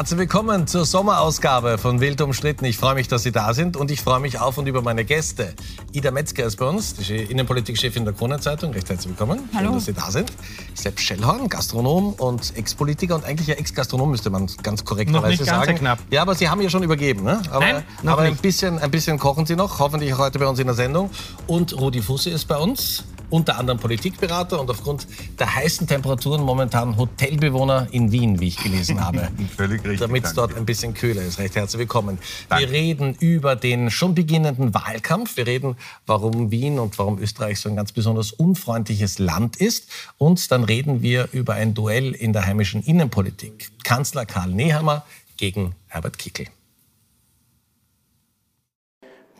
Herzlich willkommen zur Sommerausgabe von Wild umstritten. Ich freue mich, dass Sie da sind und ich freue mich auf und über meine Gäste. Ida Metzger ist bei uns, die Innenpolitikchefin der Kronenzeitung. Recht herzlich willkommen. Hallo. Schön, dass Sie da sind. Sepp Schellhorn, Gastronom und Ex-Politiker und eigentlich ja Ex-Gastronom, müsste man ganz korrekterweise ganz sagen. so knapp. Ja, aber Sie haben ja schon übergeben. Ne? Aber, Nein, aber ein, bisschen, ein bisschen kochen Sie noch, hoffentlich auch heute bei uns in der Sendung. Und Rudi Fusse ist bei uns, unter anderem Politikberater und aufgrund der heißen Temperaturen momentan Hotelbewohner in Wien, wie ich gelesen habe. Völlig richtig. Damit es dort ein bisschen kühler ist. Recht herzlich willkommen. Danke. Wir reden über den schon beginnenden Wahlkampf. Wir reden, warum Wien und warum Österreich so ein ganz besonders unfreundliches Land ist. Und dann reden wir über ein Duell in der heimischen Innenpolitik. Kanzler Karl Nehammer gegen Herbert Kickl.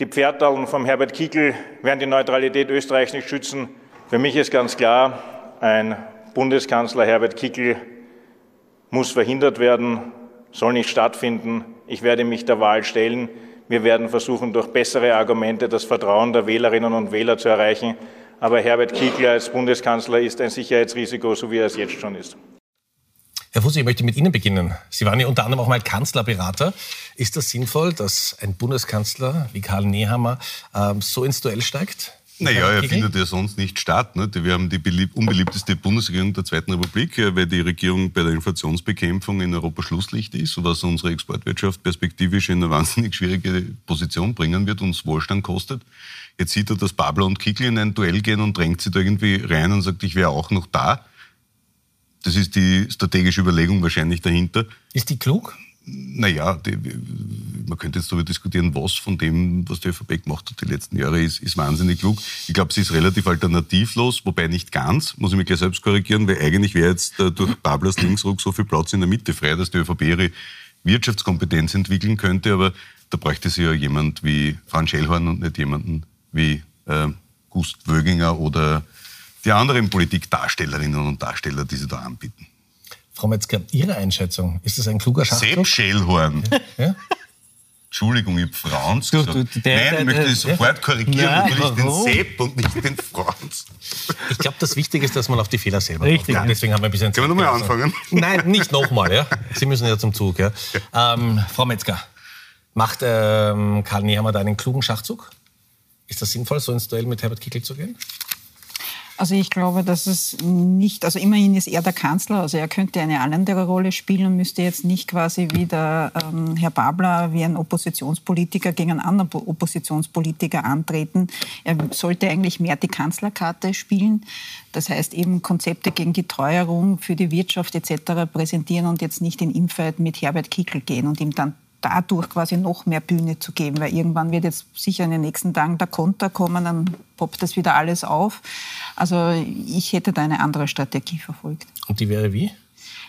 Die Pferdallen vom Herbert Kickl werden die Neutralität Österreichs nicht schützen. Für mich ist ganz klar, ein Bundeskanzler Herbert Kickl muss verhindert werden, soll nicht stattfinden. Ich werde mich der Wahl stellen. Wir werden versuchen, durch bessere Argumente das Vertrauen der Wählerinnen und Wähler zu erreichen. Aber Herbert Kickl als Bundeskanzler ist ein Sicherheitsrisiko, so wie er es jetzt schon ist. Herr Fusse, ich möchte mit Ihnen beginnen. Sie waren ja unter anderem auch mal Kanzlerberater. Ist das sinnvoll, dass ein Bundeskanzler wie Karl Nehammer ähm, so ins Duell steigt? Naja, er findet ja sonst nicht statt. Ne? Wir haben die belieb- unbeliebteste Bundesregierung der Zweiten Republik, äh, weil die Regierung bei der Inflationsbekämpfung in Europa Schlusslicht ist, was unsere Exportwirtschaft perspektivisch in eine wahnsinnig schwierige Position bringen wird, uns Wohlstand kostet. Jetzt sieht er, dass Babler und Kickl in ein Duell gehen und drängt sie da irgendwie rein und sagt, ich wäre auch noch da. Das ist die strategische Überlegung wahrscheinlich dahinter. Ist die klug? Naja, die, man könnte jetzt darüber diskutieren, was von dem, was die ÖVP gemacht hat die letzten Jahre, ist, ist wahnsinnig klug. Ich glaube, sie ist relativ alternativlos, wobei nicht ganz, muss ich mich gleich selbst korrigieren, weil eigentlich wäre jetzt äh, durch Bablers Linksruck so viel Platz in der Mitte frei, dass die ÖVP ihre Wirtschaftskompetenz entwickeln könnte, aber da bräuchte sie ja jemand wie Franz Schellhorn und nicht jemanden wie äh, Gust Wöginger oder die anderen Politikdarstellerinnen und Darsteller, die sie da anbieten. Frau Metzger, Ihre Einschätzung, ist das ein kluger Sepp Schachzug? Schellhorn. Ja? Entschuldigung, ich habe Franz Du, gesagt. du, der- Nein, der- ich möchte das sofort korrigieren. Ja, Natürlich warum? den Sepp und nicht den Franz. Ich glaube, das Wichtige ist, dass man auf die Fehler selber Richtig. Ja, deswegen haben wir ein bisschen Können wir Zeit nochmal anfangen? Nein, nicht nochmal. Ja. Sie müssen ja zum Zug. Ja. Ähm, Frau Metzger, macht ähm, Karl Nehammer da einen klugen Schachzug? Ist das sinnvoll, so ins Duell mit Herbert Kickl zu gehen? Also ich glaube, dass es nicht, also immerhin ist er der Kanzler, also er könnte eine andere Rolle spielen und müsste jetzt nicht quasi wie der ähm, Herr Babler wie ein Oppositionspolitiker gegen einen anderen Po- Oppositionspolitiker antreten. Er sollte eigentlich mehr die Kanzlerkarte spielen. Das heißt eben Konzepte gegen die Teuerung für die Wirtschaft etc. präsentieren und jetzt nicht in Infight mit Herbert Kickl gehen und ihm dann dadurch quasi noch mehr Bühne zu geben, weil irgendwann wird jetzt sicher in den nächsten Tagen der Konter kommen, dann poppt das wieder alles auf. Also ich hätte da eine andere Strategie verfolgt. Und die wäre wie?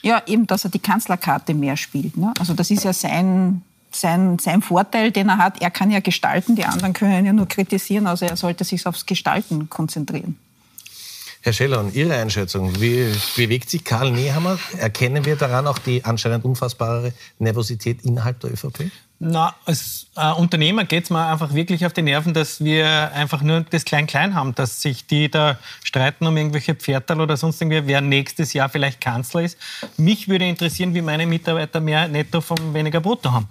Ja, eben, dass er die Kanzlerkarte mehr spielt. Ne? Also das ist ja sein, sein, sein Vorteil, den er hat. Er kann ja gestalten, die anderen können ja nur kritisieren. Also er sollte sich aufs Gestalten konzentrieren. Herr Schellern, Ihre Einschätzung. Wie bewegt sich Karl Nehammer? Erkennen wir daran auch die anscheinend unfassbare Nervosität innerhalb der ÖVP? Na, als äh, Unternehmer geht es mir einfach wirklich auf die Nerven, dass wir einfach nur das Klein-Klein haben, dass sich die da streiten um irgendwelche Pferdal oder sonst irgendwie, wer nächstes Jahr vielleicht Kanzler ist. Mich würde interessieren, wie meine Mitarbeiter mehr Netto vom weniger Brutto haben.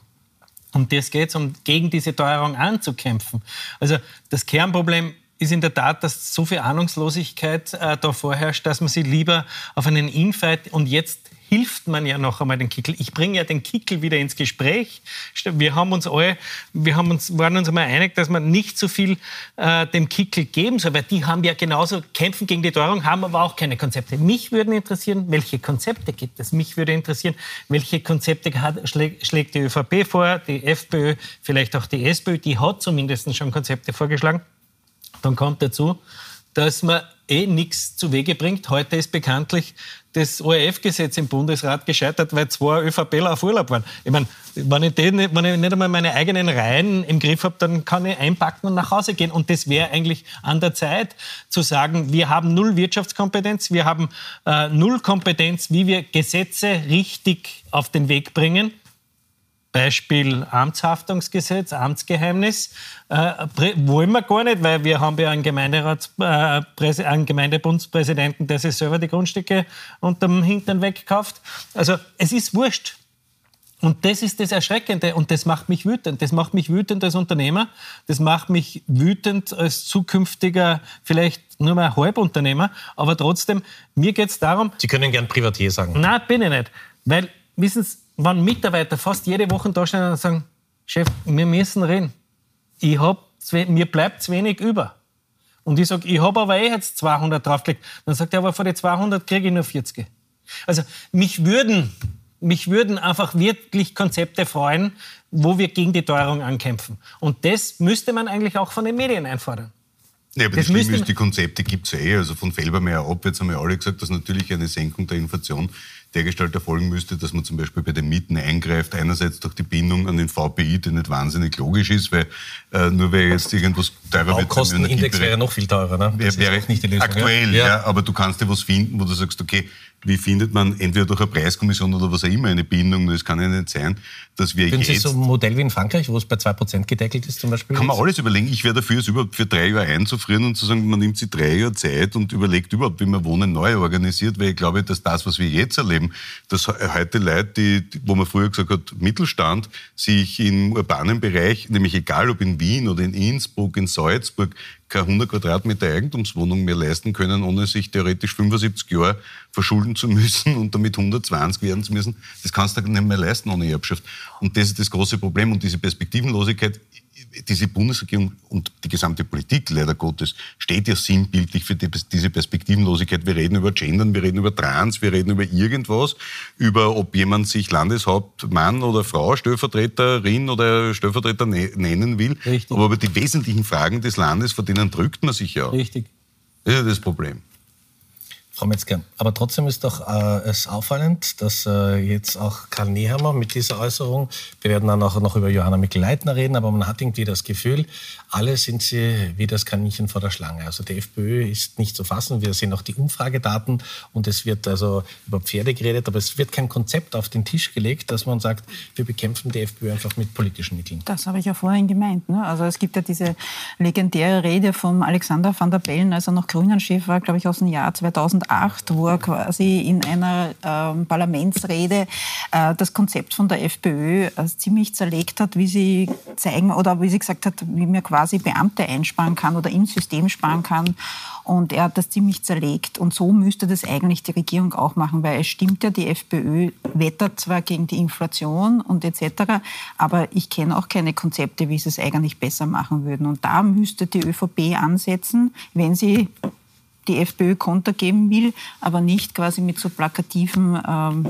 Um das geht es, um gegen diese Teuerung anzukämpfen. Also das Kernproblem ist in der Tat, dass so viel Ahnungslosigkeit äh, da vorherrscht, dass man sich lieber auf einen Infight und jetzt hilft man ja noch einmal den Kickel. Ich bringe ja den Kickel wieder ins Gespräch. Wir haben uns alle, wir haben uns, waren uns einmal einig, dass man nicht so viel äh, dem Kickel geben soll, weil die haben ja genauso kämpfen gegen die Teuerung, haben aber auch keine Konzepte. Mich würden interessieren, welche Konzepte gibt es? Mich würde interessieren, welche Konzepte hat, schlägt, schlägt die ÖVP vor, die FPÖ, vielleicht auch die SPÖ, die hat zumindest schon Konzepte vorgeschlagen. Dann kommt dazu, dass man eh nichts zu Wege bringt. Heute ist bekanntlich das ORF-Gesetz im Bundesrat gescheitert, weil zwei ÖVPler auf Urlaub waren. Ich meine, wenn ich, den, wenn ich nicht einmal meine eigenen Reihen im Griff habe, dann kann ich einpacken und nach Hause gehen. Und das wäre eigentlich an der Zeit zu sagen, wir haben null Wirtschaftskompetenz, wir haben äh, null Kompetenz, wie wir Gesetze richtig auf den Weg bringen. Beispiel Amtshaftungsgesetz, Amtsgeheimnis, äh, wollen wir gar nicht, weil wir haben ja einen, Gemeinderats, äh, einen Gemeindebundspräsidenten, der sich selber die Grundstücke unterm Hintern wegkauft. Also es ist wurscht. Und das ist das Erschreckende und das macht mich wütend. Das macht mich wütend als Unternehmer, das macht mich wütend als zukünftiger, vielleicht nur mal Halbunternehmer, aber trotzdem, mir geht es darum... Sie können gern Privatier sagen. Nein, bin ich nicht. Weil, wissen Sie, wenn Mitarbeiter fast jede Woche da stehen und sagen, Chef, wir müssen reden. Ich hab, mir bleibt zu wenig über. Und ich sage, ich habe aber eh jetzt 200 draufgelegt. Dann sagt er, aber von den 200 kriege ich nur 40. Also mich würden mich würden einfach wirklich Konzepte freuen, wo wir gegen die Teuerung ankämpfen. Und das müsste man eigentlich auch von den Medien einfordern. Ja, aber das, das Schlimme ist, die Konzepte gibt es eh. Also von Felbermeier abwärts haben wir alle gesagt, dass natürlich eine Senkung der Inflation dergestalt erfolgen müsste, dass man zum Beispiel bei den Mieten eingreift. Einerseits durch die Bindung an den VPI, die nicht wahnsinnig logisch ist, weil äh, nur weil jetzt irgendwas teurer wird... Kostenindex wäre noch viel teurer, ne? Das wäre nicht die Lösung. Aktuell, ja. ja. Aber du kannst dir was finden, wo du sagst, okay, wie findet man entweder durch eine Preiskommission oder was auch immer eine Bindung? Das kann ja nicht sein, dass wir Finden jetzt... Sie so ein Modell wie in Frankreich, wo es bei 2% gedeckelt ist zum Beispiel? Kann man alles überlegen. Ich wäre dafür, es überhaupt für drei Jahre einzufrieren und zu sagen, man nimmt sich drei Jahre Zeit und überlegt überhaupt, wie man Wohnen neu organisiert, weil ich glaube, dass das, was wir jetzt erleben, dass heute Leute, die, wo man früher gesagt hat, Mittelstand, sich im urbanen Bereich, nämlich egal ob in Wien oder in Innsbruck, in Salzburg, keine 100 Quadratmeter Eigentumswohnung mehr leisten können, ohne sich theoretisch 75 Jahre verschulden zu müssen und damit 120 werden zu müssen. Das kannst du nicht mehr leisten ohne Erbschaft. Und das ist das große Problem. Und diese Perspektivenlosigkeit diese Bundesregierung und die gesamte Politik, leider Gottes, steht ja sinnbildlich für die, diese Perspektivenlosigkeit. Wir reden über Gendern, wir reden über Trans, wir reden über irgendwas, über ob jemand sich Landeshauptmann oder Frau, Stellvertreterin oder Stellvertreter ne nennen will. Richtig. Aber über die wesentlichen Fragen des Landes, vor denen drückt man sich ja. Richtig. Das ist ja das Problem. Frau Metzger, aber trotzdem ist doch äh, es auffallend, dass äh, jetzt auch Karl Nehammer mit dieser Äußerung, wir werden dann auch noch über Johanna Mikl-Leitner reden, aber man hat irgendwie das Gefühl, alle sind sie wie das Kaninchen vor der Schlange. Also die FPÖ ist nicht zu fassen, wir sehen auch die Umfragedaten und es wird also über Pferde geredet, aber es wird kein Konzept auf den Tisch gelegt, dass man sagt, wir bekämpfen die FPÖ einfach mit politischen Mitteln. Das habe ich ja vorhin gemeint. Ne? Also es gibt ja diese legendäre Rede von Alexander van der Bellen, als er noch Grünen-Chef war, glaube ich, aus dem Jahr 2008 2008, wo er quasi in einer äh, Parlamentsrede äh, das Konzept von der FPÖ äh, ziemlich zerlegt hat, wie sie zeigen oder wie sie gesagt hat, wie man quasi Beamte einsparen kann oder im System sparen kann. Und er hat das ziemlich zerlegt. Und so müsste das eigentlich die Regierung auch machen, weil es stimmt ja, die FPÖ wettert zwar gegen die Inflation und etc., aber ich kenne auch keine Konzepte, wie sie es eigentlich besser machen würden. Und da müsste die ÖVP ansetzen, wenn sie die FPÖ Konter geben will, aber nicht quasi mit so plakativen, ähm,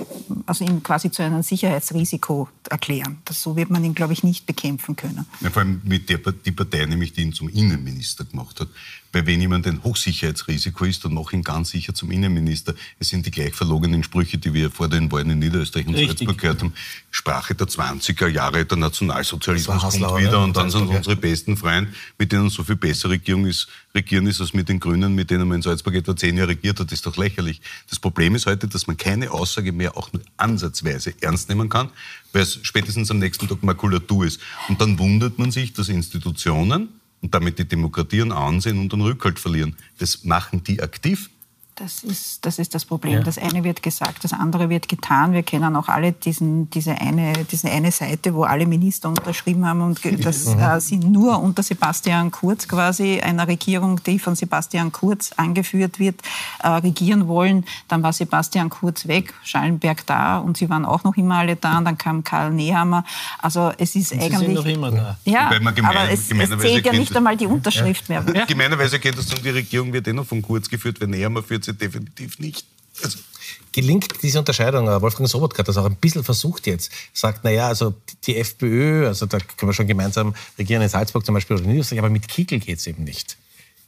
also ihn quasi zu einem Sicherheitsrisiko erklären. Das, so wird man ihn, glaube ich, nicht bekämpfen können. Ja, vor allem mit der die Partei, nämlich die ihn zum Innenminister gemacht hat. Weil wenn jemand ein Hochsicherheitsrisiko ist, dann mache ich ihn ganz sicher zum Innenminister. Es sind die gleich verlogenen Sprüche, die wir vor den Wahlen in Niederösterreich und Richtig. Salzburg gehört haben. Sprache der 20er Jahre, der Nationalsozialismus kommt wieder und dann sind unsere besten Freunde, mit denen so viel besser Regierung ist, regieren ist als mit den Grünen, mit denen man in Salzburg etwa zehn Jahre regiert hat. Ist doch lächerlich. Das Problem ist heute, dass man keine Aussage mehr auch nur ansatzweise ernst nehmen kann, weil es spätestens am nächsten Tag Makulatur ist. Und dann wundert man sich, dass Institutionen, und damit die Demokratie an Ansehen und an Rückhalt verlieren. Das machen die aktiv. Das ist, das ist das Problem. Ja. Das eine wird gesagt, das andere wird getan. Wir kennen auch alle diesen, diese, eine, diese eine Seite, wo alle Minister unterschrieben haben. Und das mhm. äh, sind nur unter Sebastian Kurz quasi, einer Regierung, die von Sebastian Kurz angeführt wird, äh, regieren wollen. Dann war Sebastian Kurz weg, Schallenberg da und sie waren auch noch immer alle da. Und dann kam Karl Nehammer. Also es ist und eigentlich... Sie sind noch immer da. Ja, gemein, aber es, es zählt ja nicht einmal die Unterschrift ja. mehr. Ja. Gemeinerweise geht es um die Regierung wird eh noch von Kurz geführt, wenn Nehammer führt sie definitiv nicht. Also gelingt diese Unterscheidung. Äh, Wolfgang Sobotka hat das auch ein bisschen versucht jetzt. Sagt, naja, also die FPÖ, also da können wir schon gemeinsam regieren in Salzburg zum Beispiel oder Niederösterreich, aber mit Kickel geht es eben nicht.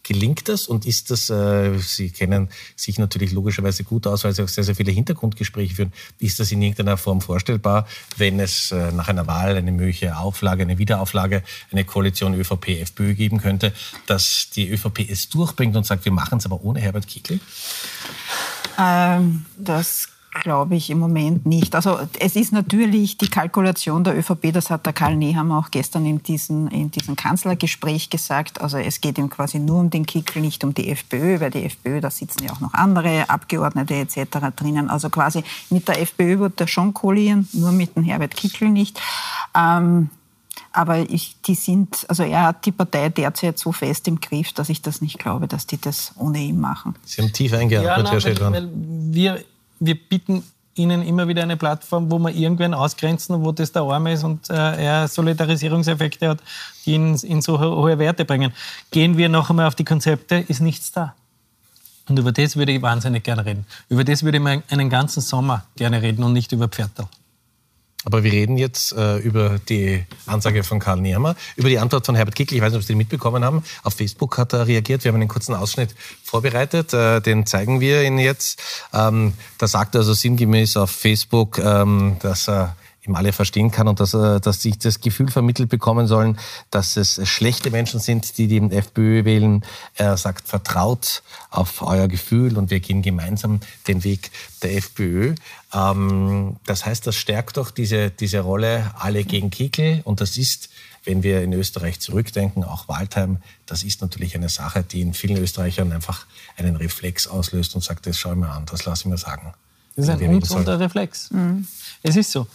Gelingt das und ist das, äh, Sie kennen sich natürlich logischerweise gut aus, weil Sie auch sehr, sehr viele Hintergrundgespräche führen, ist das in irgendeiner Form vorstellbar, wenn es äh, nach einer Wahl eine mögliche Auflage, eine Wiederauflage, eine Koalition ÖVP-FPÖ geben könnte, dass die ÖVP es durchbringt und sagt, wir machen es aber ohne Herbert Kickl? Ähm, das glaube ich im Moment nicht. Also es ist natürlich die Kalkulation der ÖVP, das hat der Karl Nehammer auch gestern in diesem, in diesem Kanzlergespräch gesagt. Also es geht ihm quasi nur um den Kickel, nicht um die FPÖ, weil die FPÖ, da sitzen ja auch noch andere Abgeordnete etc. drinnen. Also quasi mit der FPÖ wird er schon koalieren, nur mit dem Herbert Kickel nicht. Ähm, aber ich, die sind, also er hat die Partei derzeit so fest im Griff, dass ich das nicht glaube, dass die das ohne ihn machen. Sie haben tief eingeatmet, ja, nein, weil, weil wir wir bieten ihnen immer wieder eine Plattform, wo wir irgendwen ausgrenzen, wo das der Arme ist und äh, er Solidarisierungseffekte hat, die ihn in so hohe Werte bringen. Gehen wir noch einmal auf die Konzepte, ist nichts da. Und über das würde ich wahnsinnig gerne reden. Über das würde ich einen ganzen Sommer gerne reden und nicht über Pferdl. Aber wir reden jetzt äh, über die Ansage von Karl Nehmer, über die Antwort von Herbert Kickl. Ich weiß nicht, ob Sie den mitbekommen haben. Auf Facebook hat er reagiert. Wir haben einen kurzen Ausschnitt vorbereitet. Äh, den zeigen wir Ihnen jetzt. Ähm, da sagt er also sinngemäß auf Facebook, ähm, dass er ihm alle verstehen kann und dass, äh, dass sich das Gefühl vermittelt bekommen sollen, dass es schlechte Menschen sind, die die FPÖ wählen. Er sagt, vertraut auf euer Gefühl und wir gehen gemeinsam den Weg der FPÖ. Ähm, das heißt, das stärkt doch diese, diese Rolle alle gegen Kickel und das ist wenn wir in Österreich zurückdenken, auch Waldheim, das ist natürlich eine Sache, die in vielen Österreichern einfach einen Reflex auslöst und sagt, das schau ich mir an, das lasse ich mir sagen. Das ist ein ungesunder Reflex. Mhm. Es ist so.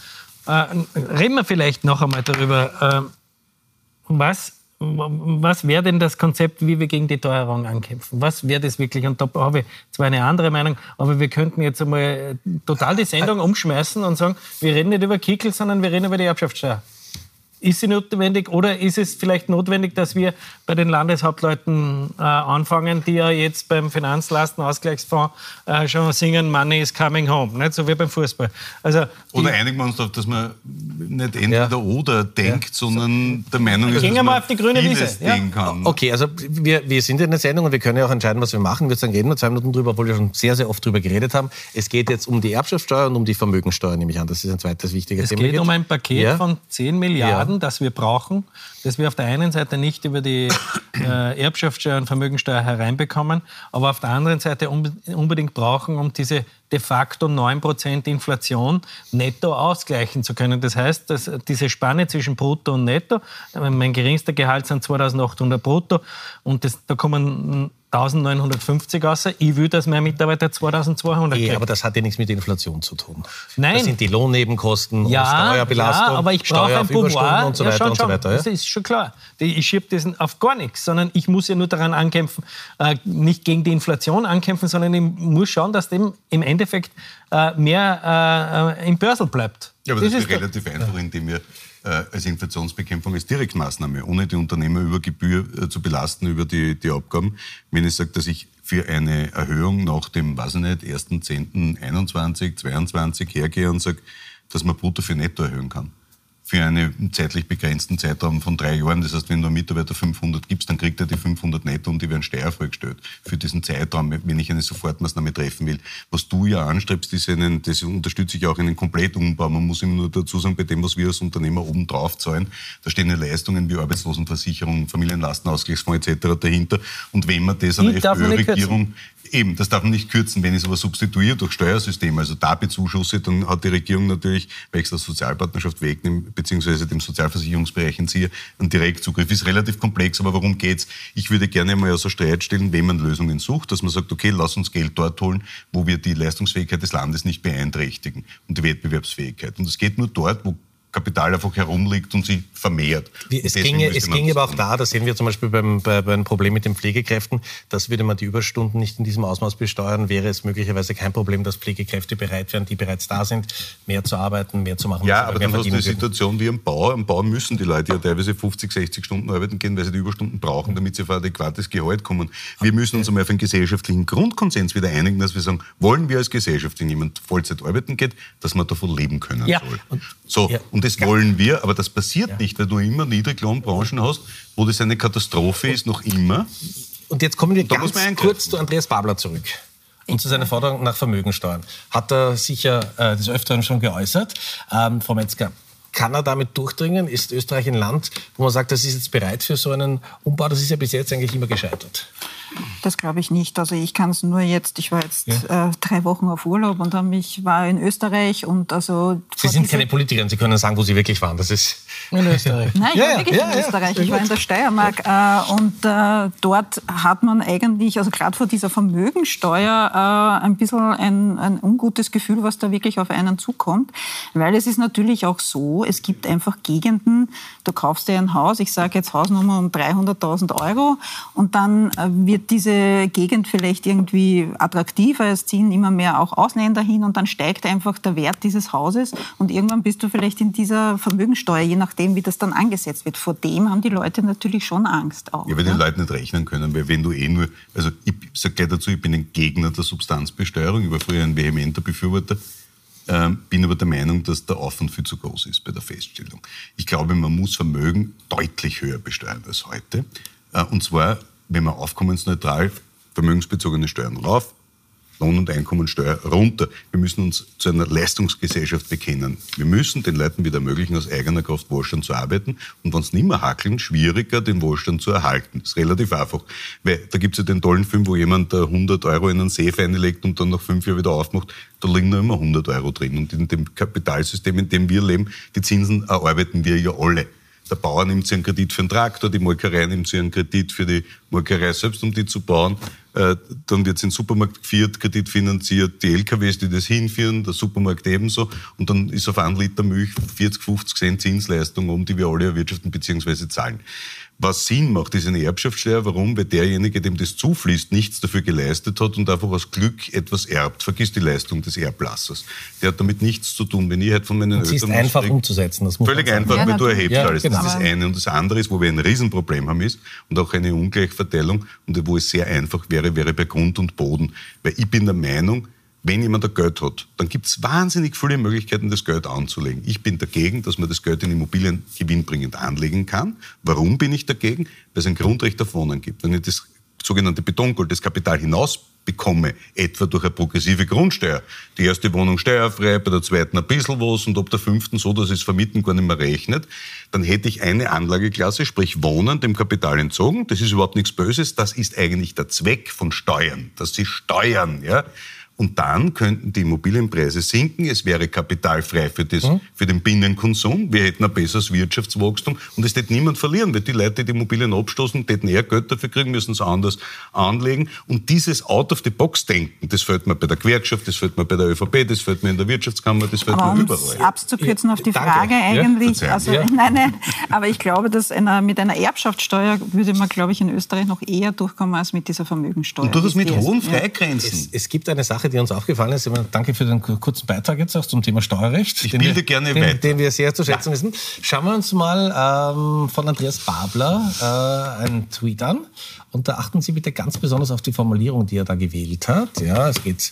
Äh, reden wir vielleicht noch einmal darüber, äh, was, was wäre denn das Konzept, wie wir gegen die Teuerung ankämpfen? Was wäre das wirklich? Und da habe ich zwar eine andere Meinung, aber wir könnten jetzt einmal total die Sendung umschmeißen und sagen, wir reden nicht über Kickel, sondern wir reden über die Erbschaftssteuer. Ist sie notwendig oder ist es vielleicht notwendig, dass wir bei den Landeshauptleuten äh, anfangen, die ja jetzt beim Finanzlastenausgleichsfonds äh, schon singen, Money is coming home, nicht? so wie beim Fußball. Also oder einigen wir uns darauf, dass man nicht entweder ja. oder denkt, ja. sondern der Meinung ist, dass man mal auf die grüne Wiese. Ja. kann. Okay, also wir, wir sind in der Sendung und wir können ja auch entscheiden, was wir machen. Wir sagen, reden wir zwei Minuten drüber, obwohl wir schon sehr, sehr oft drüber geredet haben. Es geht jetzt um die Erbschaftssteuer und um die Vermögensteuer, nehme ich an. Das ist ein zweites wichtiges es Thema. Es geht um ein Paket von 10 Milliarden Milliarden, das wir brauchen, das wir auf der einen Seite nicht über die äh, Erbschaftssteuer und Vermögensteuer hereinbekommen, aber auf der anderen Seite unbedingt brauchen, um diese de facto 9% Inflation netto ausgleichen zu können. Das heißt, dass diese Spanne zwischen Brutto und Netto, mein geringster Gehalt sind 2800 Brutto und das, da kommen 1950 aus. Ich will, dass mein Mitarbeiter 2200 kriegt. aber das hat ja nichts mit Inflation zu tun. Nein. Das sind die Lohnnebenkosten, ja, Steuerbelastung, ja, aber ich Steuer auf Überstunden und so weiter ja, und so weiter. Ja? Das ist schon klar. Ich schiebe das auf gar nichts, sondern ich muss ja nur daran ankämpfen, äh, nicht gegen die Inflation ankämpfen, sondern ich muss schauen, dass dem im Endeffekt äh, mehr äh, im Börsel bleibt. Ja, aber das, das ist relativ einfach, indem wir äh, als Inflationsbekämpfung als Direktmaßnahme, ohne die Unternehmer über Gebühr äh, zu belasten über die, die Abgaben. Wenn ich sage, dass ich für eine Erhöhung nach dem, weiß ich nicht, 1.10.21, 22 hergehe und sage, dass man brutto für netto erhöhen kann für einen zeitlich begrenzten Zeitraum von drei Jahren. Das heißt, wenn du einem Mitarbeiter 500 gibst, dann kriegt er die 500 netto und die werden steuerfrei gestellt. Für diesen Zeitraum, wenn ich eine Sofortmaßnahme treffen will. Was du ja anstrebst, ist einen, das unterstütze ich auch, einen Komplettumbau. Man muss immer nur dazu sagen, bei dem, was wir als Unternehmer oben drauf zahlen, da stehen ja Leistungen wie Arbeitslosenversicherung, Familienlastenausgleichsfonds etc. dahinter. Und wenn man das an der FPÖ-Regierung Eben, das darf man nicht kürzen. Wenn ich es aber substituiere durch Steuersysteme, also da bezuschusse, dann hat die Regierung natürlich, weil ich es der Sozialpartnerschaft wegnehme, beziehungsweise dem Sozialversicherungsbereich entziehe, einen Direktzugriff. Ist relativ komplex, aber worum geht's? Ich würde gerne mal außer Streit stellen, wenn man Lösungen sucht, dass man sagt, okay, lass uns Geld dort holen, wo wir die Leistungsfähigkeit des Landes nicht beeinträchtigen und die Wettbewerbsfähigkeit. Und es geht nur dort, wo Kapital einfach herumliegt und sich vermehrt. Wie, es ginge, es ginge aber auch da, das sehen wir zum Beispiel beim, bei, beim Problem mit den Pflegekräften, dass würde man die Überstunden nicht in diesem Ausmaß besteuern, wäre es möglicherweise kein Problem, dass Pflegekräfte bereit wären, die bereits da sind, mehr zu arbeiten, mehr zu machen. Ja, aber dann hast du eine Situation wie am Bau. Am Bau müssen die Leute ja teilweise 50, 60 Stunden arbeiten gehen, weil sie die Überstunden brauchen, damit sie auf ein adäquates Gehalt kommen. Wir müssen uns einmal auf einen gesellschaftlichen Grundkonsens wieder einigen, dass wir sagen, wollen wir als Gesellschaft, wenn jemand Vollzeit arbeiten geht, dass man davon leben können ja. soll. So, ja. und das wollen wir, aber das passiert ja. nicht, weil du immer Niedriglohnbranchen hast, wo das eine Katastrophe ist, noch immer. Und jetzt kommen wir ganz kurz zu Andreas Babler zurück und zu seiner Forderung nach Vermögensteuern. Hat er sicher äh, des Öfteren schon geäußert. Ähm, Frau Metzger, kann er damit durchdringen? Ist Österreich ein Land, wo man sagt, das ist jetzt bereit für so einen Umbau? Das ist ja bis jetzt eigentlich immer gescheitert. Das glaube ich nicht. Also ich kann es nur jetzt, ich war jetzt ja. äh, drei Wochen auf Urlaub und dann ich war in Österreich und also... Sie sind keine Politikerin, Sie können sagen, wo Sie wirklich waren. Das ist... In Österreich. Nein, ich ja, war wirklich in Österreich. Ich war in der Steiermark äh, und äh, dort hat man eigentlich, also gerade vor dieser Vermögensteuer, äh, ein bisschen ein, ein ungutes Gefühl, was da wirklich auf einen zukommt. Weil es ist natürlich auch so, es gibt einfach Gegenden, du kaufst dir ein Haus, ich sage jetzt Hausnummer um 300.000 Euro und dann äh, wird diese Gegend vielleicht irgendwie attraktiver, es ziehen immer mehr auch Ausländer hin und dann steigt einfach der Wert dieses Hauses und irgendwann bist du vielleicht in dieser Vermögensteuer, je nachdem, wie das dann angesetzt wird. Vor dem haben die Leute natürlich schon Angst auch. Ja, weil die Leute nicht rechnen können, weil wenn du eh nur, also ich sage gleich dazu, ich bin ein Gegner der Substanzbesteuerung, ich war früher ein vehementer Befürworter, ähm, bin aber der Meinung, dass der Aufwand viel zu groß ist bei der Feststellung. Ich glaube, man muss Vermögen deutlich höher besteuern als heute. Äh, und zwar, wenn man aufkommensneutral vermögensbezogene Steuern rauf, Lohn- und Einkommensteuer runter. Wir müssen uns zu einer Leistungsgesellschaft bekennen. Wir müssen den Leuten wieder ermöglichen, aus eigener Kraft Wohlstand zu arbeiten und wenn es nicht mehr hackeln, schwieriger, den Wohlstand zu erhalten. Das ist relativ einfach. Weil da gibt es ja den tollen Film, wo jemand 100 Euro in einen Safe einlegt und dann nach fünf Jahren wieder aufmacht. Da liegen noch immer 100 Euro drin. Und in dem Kapitalsystem, in dem wir leben, die Zinsen erarbeiten wir ja alle. Der Bauer nimmt sich einen Kredit für den Traktor, die Molkerei nimmt sich einen Kredit für die Molkerei selbst, um die zu bauen. Äh, dann wird es in den Supermarkt geführt, kreditfinanziert, die LKWs, die das hinführen, der Supermarkt ebenso. Und dann ist auf einen Liter Milch 40, 50 Cent Zinsleistung um, die wir alle erwirtschaften bzw. zahlen. Was Sinn macht, ist eine Erbschaftssteuer. Warum? Weil derjenige, dem das zufließt, nichts dafür geleistet hat und einfach aus Glück etwas erbt. Vergiss die Leistung des Erblassers. Der hat damit nichts zu tun. Wenn ich halt von meinen und Eltern... ist einfach krieg, umzusetzen. Das muss völlig einfach, ja, weil du erhebst ja, alles. Genau. Das ist das eine. Und das andere ist, wo wir ein Riesenproblem haben, ist, und auch eine Ungleichverteilung, und wo es sehr einfach wäre, wäre bei Grund und Boden. Weil ich bin der Meinung, wenn jemand ein Geld hat, dann gibt es wahnsinnig viele Möglichkeiten, das Geld anzulegen. Ich bin dagegen, dass man das Geld in Immobilien gewinnbringend anlegen kann. Warum bin ich dagegen? Weil es ein Grundrecht auf Wohnen gibt. Wenn ich das sogenannte Betongold, das Kapital hinaus bekomme, etwa durch eine progressive Grundsteuer. Die erste Wohnung steuerfrei, bei der zweiten ein bisschen was und ab der fünften so, dass es Vermieten gar nicht mehr rechnet, dann hätte ich eine Anlageklasse, sprich Wohnen, dem Kapital entzogen. Das ist überhaupt nichts Böses. Das ist eigentlich der Zweck von Steuern, dass sie steuern. Ja? Und dann könnten die Immobilienpreise sinken. Es wäre kapitalfrei für, das, mhm. für den Binnenkonsum. Wir hätten ein besseres Wirtschaftswachstum. Und es wird niemand verlieren, weil die Leute, die die Immobilien abstoßen, hätten eher Geld dafür kriegen, müssen es anders anlegen. Und dieses Out-of-the-Box-Denken, das fällt mir bei der Gewerkschaft, das fällt mir bei der ÖVP, das fällt mir in der Wirtschaftskammer, das fällt aber mir überall. Um abzukürzen auf die Danke. Frage eigentlich. Ja, also, ja. Nein, nein. Aber ich glaube, dass einer, mit einer Erbschaftssteuer würde man, glaube ich, in Österreich noch eher durchkommen als mit dieser Vermögensteuer. Und durchaus mit hohen Freigrenzen. Es, es gibt eine Sache, Sache, die uns aufgefallen ist. Danke für den kurzen Beitrag jetzt auch zum Thema Steuerrecht. Ich bilde wir, gerne den, weiter. Den wir sehr zu schätzen ja. wissen. Schauen wir uns mal ähm, von Andreas Babler äh, einen Tweet an. Und da achten Sie bitte ganz besonders auf die Formulierung, die er da gewählt hat. Ja, es geht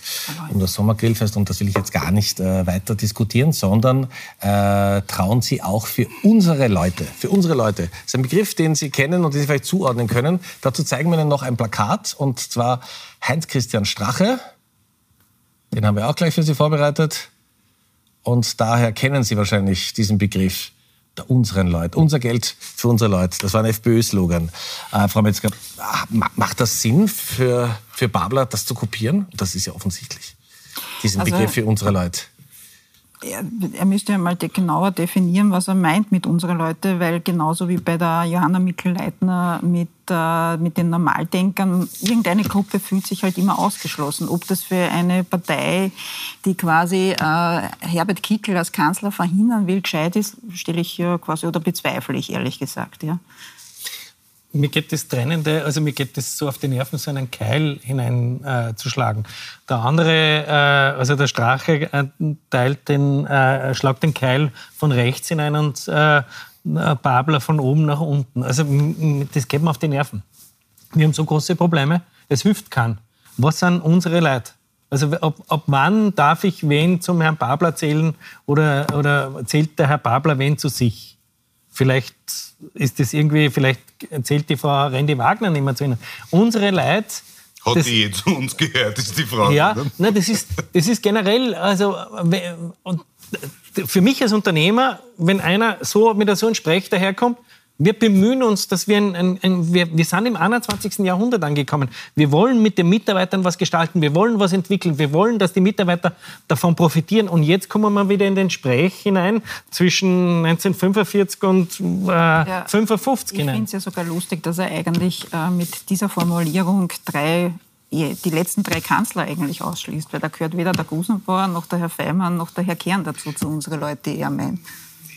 um das Sommergrillfest und das will ich jetzt gar nicht äh, weiter diskutieren, sondern äh, trauen Sie auch für unsere Leute, für unsere Leute. Das ist ein Begriff, den Sie kennen und den Sie vielleicht zuordnen können. Dazu zeigen wir Ihnen noch ein Plakat und zwar Heinz-Christian Strache, den haben wir auch gleich für Sie vorbereitet. Und daher kennen Sie wahrscheinlich diesen Begriff der unseren Leute. Unser Geld für unsere Leute. Das war ein FPÖ-Slogan. Äh, Frau Metzger, ah, macht das Sinn für, für Babler, das zu kopieren? Das ist ja offensichtlich. Diesen also, Begriff für unsere Leute er, er müsste ja mal genauer definieren, was er meint mit unseren Leute, weil genauso wie bei der Johanna Mikl-Leitner mit, äh, mit den Normaldenkern, irgendeine Gruppe fühlt sich halt immer ausgeschlossen. Ob das für eine Partei, die quasi äh, Herbert Kickl als Kanzler verhindern will, gescheit ist, stelle ich hier quasi oder bezweifle ich ehrlich gesagt. Ja mir geht das Trennende, also mir geht das so auf die Nerven, so einen Keil hineinzuschlagen. Äh, der andere, äh, also der Strache, äh, teilt den, äh, schlagt den Keil von rechts hinein und äh, Babler von oben nach unten. Also das geht mir auf die Nerven. Wir haben so große Probleme, es hilft keinen. Was sind unsere Leute? Also ob, ob wann darf ich wen zum Herrn Babler zählen oder, oder zählt der Herr Babler wen zu sich? Vielleicht ist das irgendwie, vielleicht erzählt die Frau Randy Wagner nicht mehr zu Ihnen. Unsere Leute. Hat das, die eh zu uns gehört, ist die Frage. Ja, nein, das, ist, das ist generell, also und für mich als Unternehmer, wenn einer so mit so einem Sprech daherkommt, Wir bemühen uns, dass wir, ein, ein, ein, wir, wir sind im 21. Jahrhundert angekommen. Wir wollen mit den Mitarbeitern was gestalten, wir wollen was entwickeln, wir wollen, dass die Mitarbeiter davon profitieren. Und jetzt kommen wir wieder in den Sprech hinein zwischen 1945 und äh, ja, 55 hinein. Ich finde es ja sogar lustig, dass er eigentlich äh, mit dieser Formulierung drei die letzten drei Kanzler eigentlich ausschließt, weil da gehört weder der Gusenbauer noch der Herr Feimann noch der Herr Kern dazu, zu unseren Leuten, die er meint.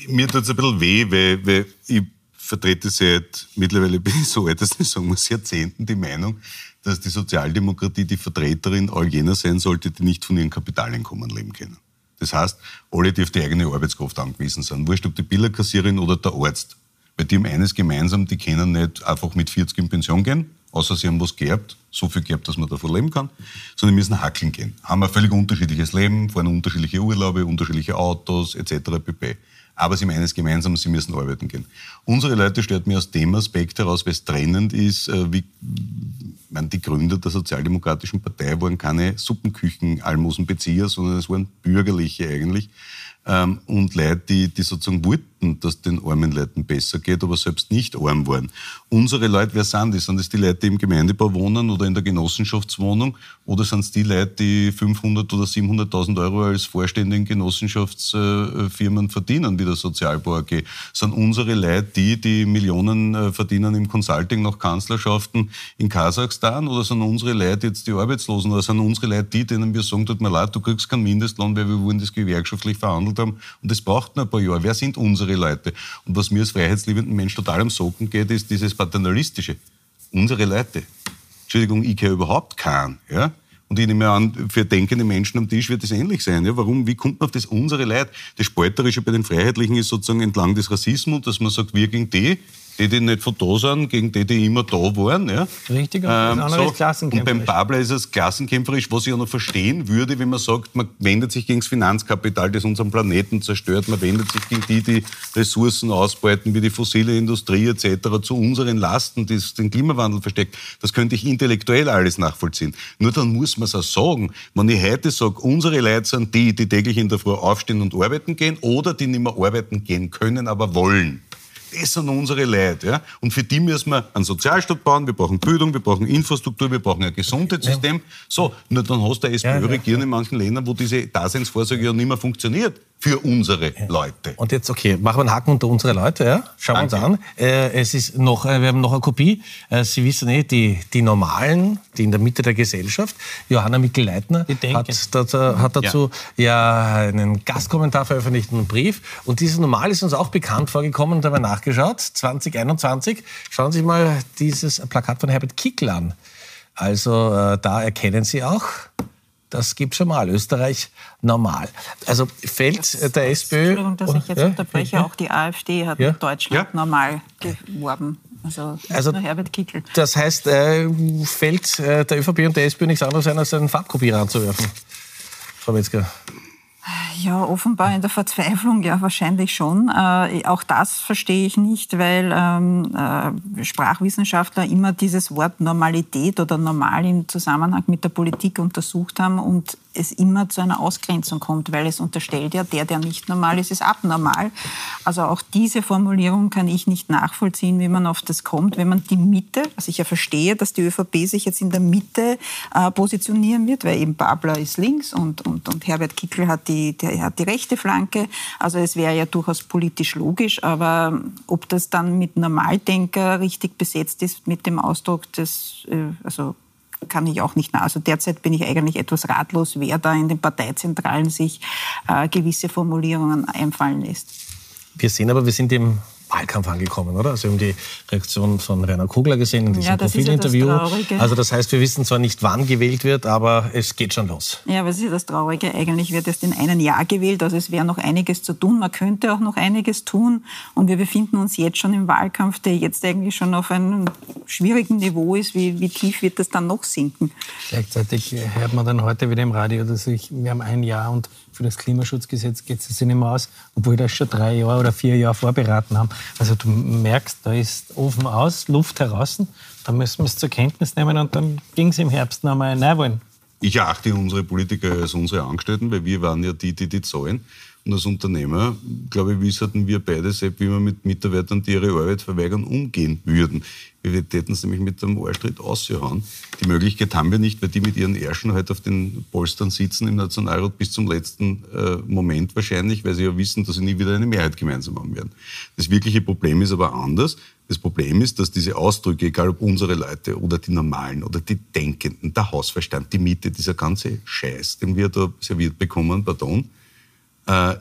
Mir tut es ein bisschen weh, weil, weil ich vertrete seit, mittlerweile bin ich so alt, dass ich sagen muss, Jahrzehnten die Meinung, dass die Sozialdemokratie die Vertreterin all jener sein sollte, die nicht von ihren Kapitaleinkommen leben können. Das heißt, alle, die auf die eigene Arbeitskraft angewiesen sind. Wurscht, ob die Billerkassierin oder der Arzt. Weil die haben eines gemeinsam, die können nicht einfach mit 40 in Pension gehen, außer sie haben was geerbt, so viel geerbt, dass man davon leben kann, sondern müssen hackeln gehen. Haben ein völlig unterschiedliches Leben, fahren unterschiedliche Urlaube, unterschiedliche Autos etc. pp aber sie haben eines gemeinsam, sie müssen arbeiten gehen. Unsere Leute stört mir aus dem Aspekt heraus, weil es trennend ist, äh, wie meine, die Gründer der Sozialdemokratischen Partei waren keine Suppenküchen-Almosenbezieher, sondern es waren Bürgerliche eigentlich ähm, und Leute, die, die sozusagen wollten, dass den armen Leuten besser geht, aber selbst nicht arm waren. Unsere Leute, wer sind die? Sind es die Leute, die im Gemeindebau wohnen oder in der Genossenschaftswohnung? Oder sind es die Leute, die 500 oder 700.000 Euro als Vorstände in Genossenschaftsfirmen verdienen, wie der Sozialbau AG? Sind unsere Leute die, die Millionen äh, verdienen im Consulting nach Kanzlerschaften in Kasachstan? Oder sind unsere Leute jetzt die Arbeitslosen? Oder sind unsere Leute die, denen wir sagen, tut mir leid, du kriegst keinen Mindestlohn, weil wir wurden das gewerkschaftlich verhandelt haben. Und das braucht noch ein paar Jahre. Wer sind unsere Leute? Und was mir als freiheitsliebenden Mensch total am Socken geht, ist dieses Paternalistische. Unsere Leute. Entschuldigung, ich kenne überhaupt keinen. Ja? Und ich nehme an, für denkende Menschen am Tisch wird es ähnlich sein. Ja? Warum? Wie kommt man auf das unsere Leute? Das Spalterische bei den Freiheitlichen ist sozusagen entlang des Rassismus, dass man sagt, wir gegen die, die, die nicht von da sind, gegen die, die immer da waren. Ja. Richtig, und ähm, das so. ist Und beim Babler ist es klassenkämpferisch, was ich auch noch verstehen würde, wenn man sagt, man wendet sich gegen das Finanzkapital, das unseren Planeten zerstört, man wendet sich gegen die, die Ressourcen ausbeuten, wie die fossile Industrie etc., zu unseren Lasten, die den Klimawandel versteckt. Das könnte ich intellektuell alles nachvollziehen. Nur dann muss man es auch sagen. Wenn ich heute sage, unsere Leute sind die, die täglich in der Früh aufstehen und arbeiten gehen oder die nicht mehr arbeiten gehen können, aber wollen das sind unsere Leute. Ja? Und für die müssen wir einen Sozialstaat bauen, wir brauchen Bildung, wir brauchen Infrastruktur, wir brauchen ein Gesundheitssystem. So, nur dann hast du SPÖ ja, regieren in manchen Ländern, wo diese Daseinsvorsorge ja nicht mehr funktioniert für unsere Leute. Und jetzt, okay, machen wir einen Haken unter unsere Leute. Ja? Schauen wir uns an. Äh, es ist noch, äh, wir haben noch eine Kopie. Äh, Sie wissen eh, die, die Normalen, die in der Mitte der Gesellschaft. Johanna Mikl-Leitner hat, dazu, hat dazu ja. ja. einen Gastkommentar veröffentlicht, einen Brief. Und dieses Normal ist uns auch bekannt vorgekommen, da haben wir nachgeschaut. 2021. Schauen Sie sich mal dieses Plakat von Herbert Kickl an. Also äh, da erkennen Sie auch das gibt schon mal. Österreich normal. Also fällt das der SPÖ. Entschuldigung, dass ich jetzt ja? unterbreche. Ja? Auch die AfD hat ja? Deutschland normal geworben. Also, also Herbert Kickl. Das heißt, äh, fällt äh, der ÖVP und der SPÖ nichts anderes ein, als einen Farbkopierer anzuwerfen? Frau Metzger. Ja, offenbar in der Verzweiflung, ja, wahrscheinlich schon. Äh, auch das verstehe ich nicht, weil ähm, äh, Sprachwissenschaftler immer dieses Wort Normalität oder normal im Zusammenhang mit der Politik untersucht haben und es immer zu einer Ausgrenzung kommt, weil es unterstellt ja, der, der nicht normal ist, ist abnormal. Also auch diese Formulierung kann ich nicht nachvollziehen, wie man auf das kommt, wenn man die Mitte, also ich ja verstehe, dass die ÖVP sich jetzt in der Mitte äh, positionieren wird, weil eben Babler ist links und, und, und Herbert Kickl hat die, der hat die rechte Flanke. Also es wäre ja durchaus politisch logisch, aber ob das dann mit Normaldenker richtig besetzt ist, mit dem Ausdruck des, äh, also kann ich auch nicht nach. Also derzeit bin ich eigentlich etwas ratlos, wer da in den Parteizentralen sich äh, gewisse Formulierungen einfallen lässt. Wir sehen aber, wir sind im Wahlkampf angekommen, oder? Also wir haben die Reaktion von Rainer Kugler gesehen in diesem ja, Profilinterview. Ja also das heißt, wir wissen zwar nicht, wann gewählt wird, aber es geht schon los. Ja, was ist ja das Traurige? Eigentlich wird erst in einem Jahr gewählt, also es wäre noch einiges zu tun. Man könnte auch noch einiges tun und wir befinden uns jetzt schon im Wahlkampf, der jetzt eigentlich schon auf einem schwierigen Niveau ist. Wie, wie tief wird das dann noch sinken? Gleichzeitig hört man dann heute wieder im Radio, dass ich, wir haben ein Jahr und für das Klimaschutzgesetz geht es nicht mehr aus, obwohl wir das schon drei Jahre oder vier Jahre vorberaten haben. Also du merkst, da ist Ofen aus, Luft heraus. Da müssen wir es zur Kenntnis nehmen und dann ging es im Herbst noch einmal wollen. Ich erachte unsere Politiker als unsere Angestellten, weil wir waren ja die, die die zahlen. Und als Unternehmer, glaube ich, wissten wir beide selbst, wie wir mit Mitarbeitern, die ihre Arbeit verweigern, umgehen würden. Wir täten es nämlich mit dem Arschtritt aushauen. Die Möglichkeit haben wir nicht, weil die mit ihren Ärschen halt auf den Polstern sitzen im Nationalrat bis zum letzten äh, Moment wahrscheinlich, weil sie ja wissen, dass sie nie wieder eine Mehrheit gemeinsam haben werden. Das wirkliche Problem ist aber anders. Das Problem ist, dass diese Ausdrücke, egal ob unsere Leute oder die Normalen oder die Denkenden, der Hausverstand, die Miete, dieser ganze Scheiß, den wir da serviert bekommen, pardon,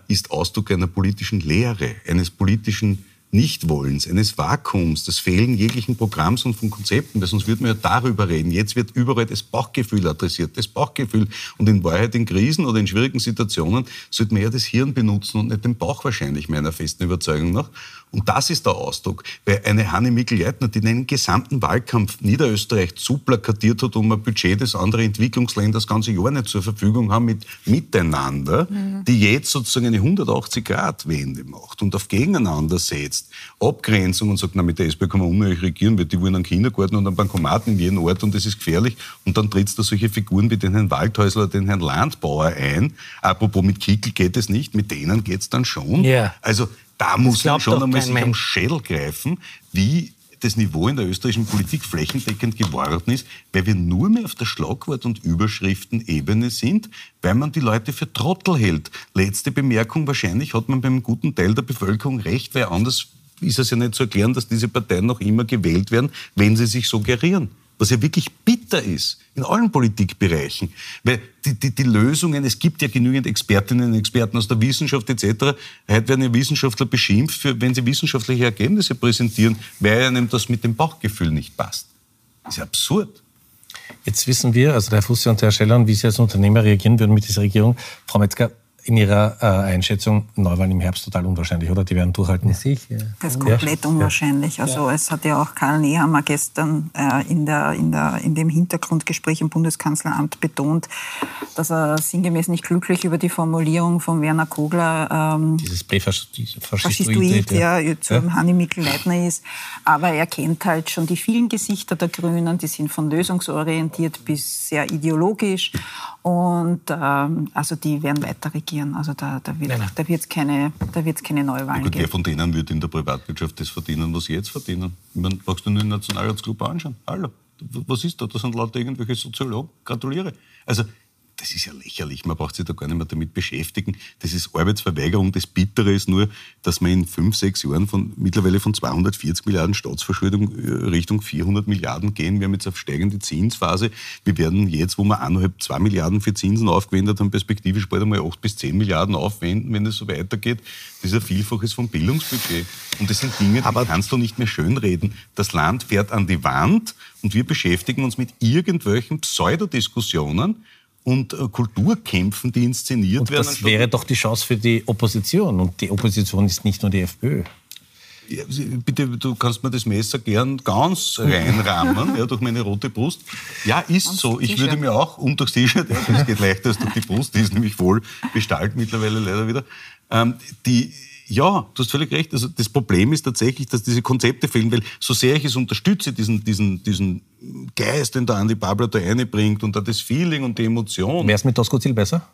ist Ausdruck einer politischen Lehre, eines politischen Nichtwollens, eines Vakuums, das Fehlen jeglichen Programms und von Konzepten, weil sonst würde man ja darüber reden. Jetzt wird überall das Bauchgefühl adressiert, das Bauchgefühl. Und in Wahrheit in Krisen oder in schwierigen Situationen sollte man ja das Hirn benutzen und nicht den Bauch wahrscheinlich, meiner festen Überzeugung nach. Und das ist der Ausdruck. Weil eine Hanne Mikl-Leitner, die den gesamten Wahlkampf Niederösterreich zu plakatiert hat, um ein Budget des anderen Entwicklungsländern das ganze Jahr nicht zur Verfügung haben mit Miteinander, mhm. die jetzt sozusagen eine 180-Grad-Wende macht und auf Gegeneinander setzt, Abgrenzung und sagt, na, mit der SPÖ kann man unmöglich regieren, weil die wollen einen Kindergarten und einen Bankomaten in jedem Ort und das ist gefährlich. Und dann tritt da solche Figuren wie den Herrn Waldhäusler oder den Herrn Landbauer ein. Apropos mit Kickel geht es nicht, mit denen geht es dann schon. Yeah. Also da muss man schon einmal sich am Schädel greifen, wie das Niveau in der österreichischen Politik flächendeckend geworden ist, weil wir nur mehr auf der Schlagwort- und Überschriftenebene sind, weil man die Leute für Trottel hält. Letzte Bemerkung, wahrscheinlich hat man beim guten Teil der Bevölkerung recht, weil anders ist es ja nicht zu erklären, dass diese Parteien noch immer gewählt werden, wenn sie sich so gerieren was ja wirklich bitter ist in allen Politikbereichen. Weil die, die, die Lösungen, es gibt ja genügend Expertinnen und Experten aus der Wissenschaft etc. Heute werden ja Wissenschaftler beschimpft, für, wenn sie wissenschaftliche Ergebnisse präsentieren, weil einem das mit dem Bauchgefühl nicht passt. Das ist ja absurd. Jetzt wissen wir, also der Herr Fusse und der Herr Scheller, wie Sie als Unternehmer reagieren würden mit dieser Regierung. Frau Metzger, in Ihrer äh, Einschätzung Neuwahlen im Herbst total unwahrscheinlich, oder? Die werden durchhalten. Sicher. Das ist komplett ja. unwahrscheinlich. Also ja. es hat ja auch Karl Nehammer gestern äh, in, der, in, der, in dem Hintergrundgespräch im Bundeskanzleramt betont, dass er sinngemäß nicht glücklich über die Formulierung von Werner Kogler ähm, dieses Präfaschistoid ja, ja, zu ja. Hanni Mikl-Leitner ist. Aber er kennt halt schon die vielen Gesichter der Grünen, die sind von lösungsorientiert bis sehr ideologisch. Und ähm, also die werden weiter regieren. Also da, da wird es keine, da wird's keine Neuwahlen gut, geben. Wer von denen wird in der Privatwirtschaft das verdienen, was sie jetzt verdienen? Ich meine, brauchst du nur den Nationalratsclub anschauen. Hallo, was ist da? Das sind lauter irgendwelche Soziologen. Gratuliere. Also das ist ja lächerlich, man braucht sich da gar nicht mehr damit beschäftigen. Das ist Arbeitsverweigerung. Das Bittere ist nur, dass wir in fünf, sechs Jahren von, mittlerweile von 240 Milliarden Staatsverschuldung äh, Richtung 400 Milliarden gehen. Wir haben jetzt auf steigende Zinsphase. Wir werden jetzt, wo wir eineinhalb, zwei Milliarden für Zinsen aufgewendet haben, perspektivisch bald einmal acht bis zehn Milliarden aufwenden, wenn es so weitergeht. Das ist ein Vielfaches vom Bildungsbudget. Und das sind Dinge, die kannst du nicht mehr schönreden. Das Land fährt an die Wand und wir beschäftigen uns mit irgendwelchen Pseudodiskussionen, und äh, Kulturkämpfen, die inszeniert und werden. Das wäre doch die Chance für die Opposition. Und die Opposition ist nicht nur die FPÖ. Ja, bitte, du kannst mir das Messer gern ganz reinrahmen, ja, durch meine rote Brust. Ja, ist so. Ich würde mir auch, und durchs T-Shirt, ja, das geht leichter als durch die Brust, die ist nämlich wohl bestallt mittlerweile leider wieder. Ähm, die, ja, du hast völlig recht. Also das Problem ist tatsächlich, dass diese Konzepte fehlen, weil so sehr ich es unterstütze, diesen, diesen, diesen Geist, den der Andi Pablo da reinbringt und da das Feeling und die Emotion. Wäre es mit Tosco Ziel besser?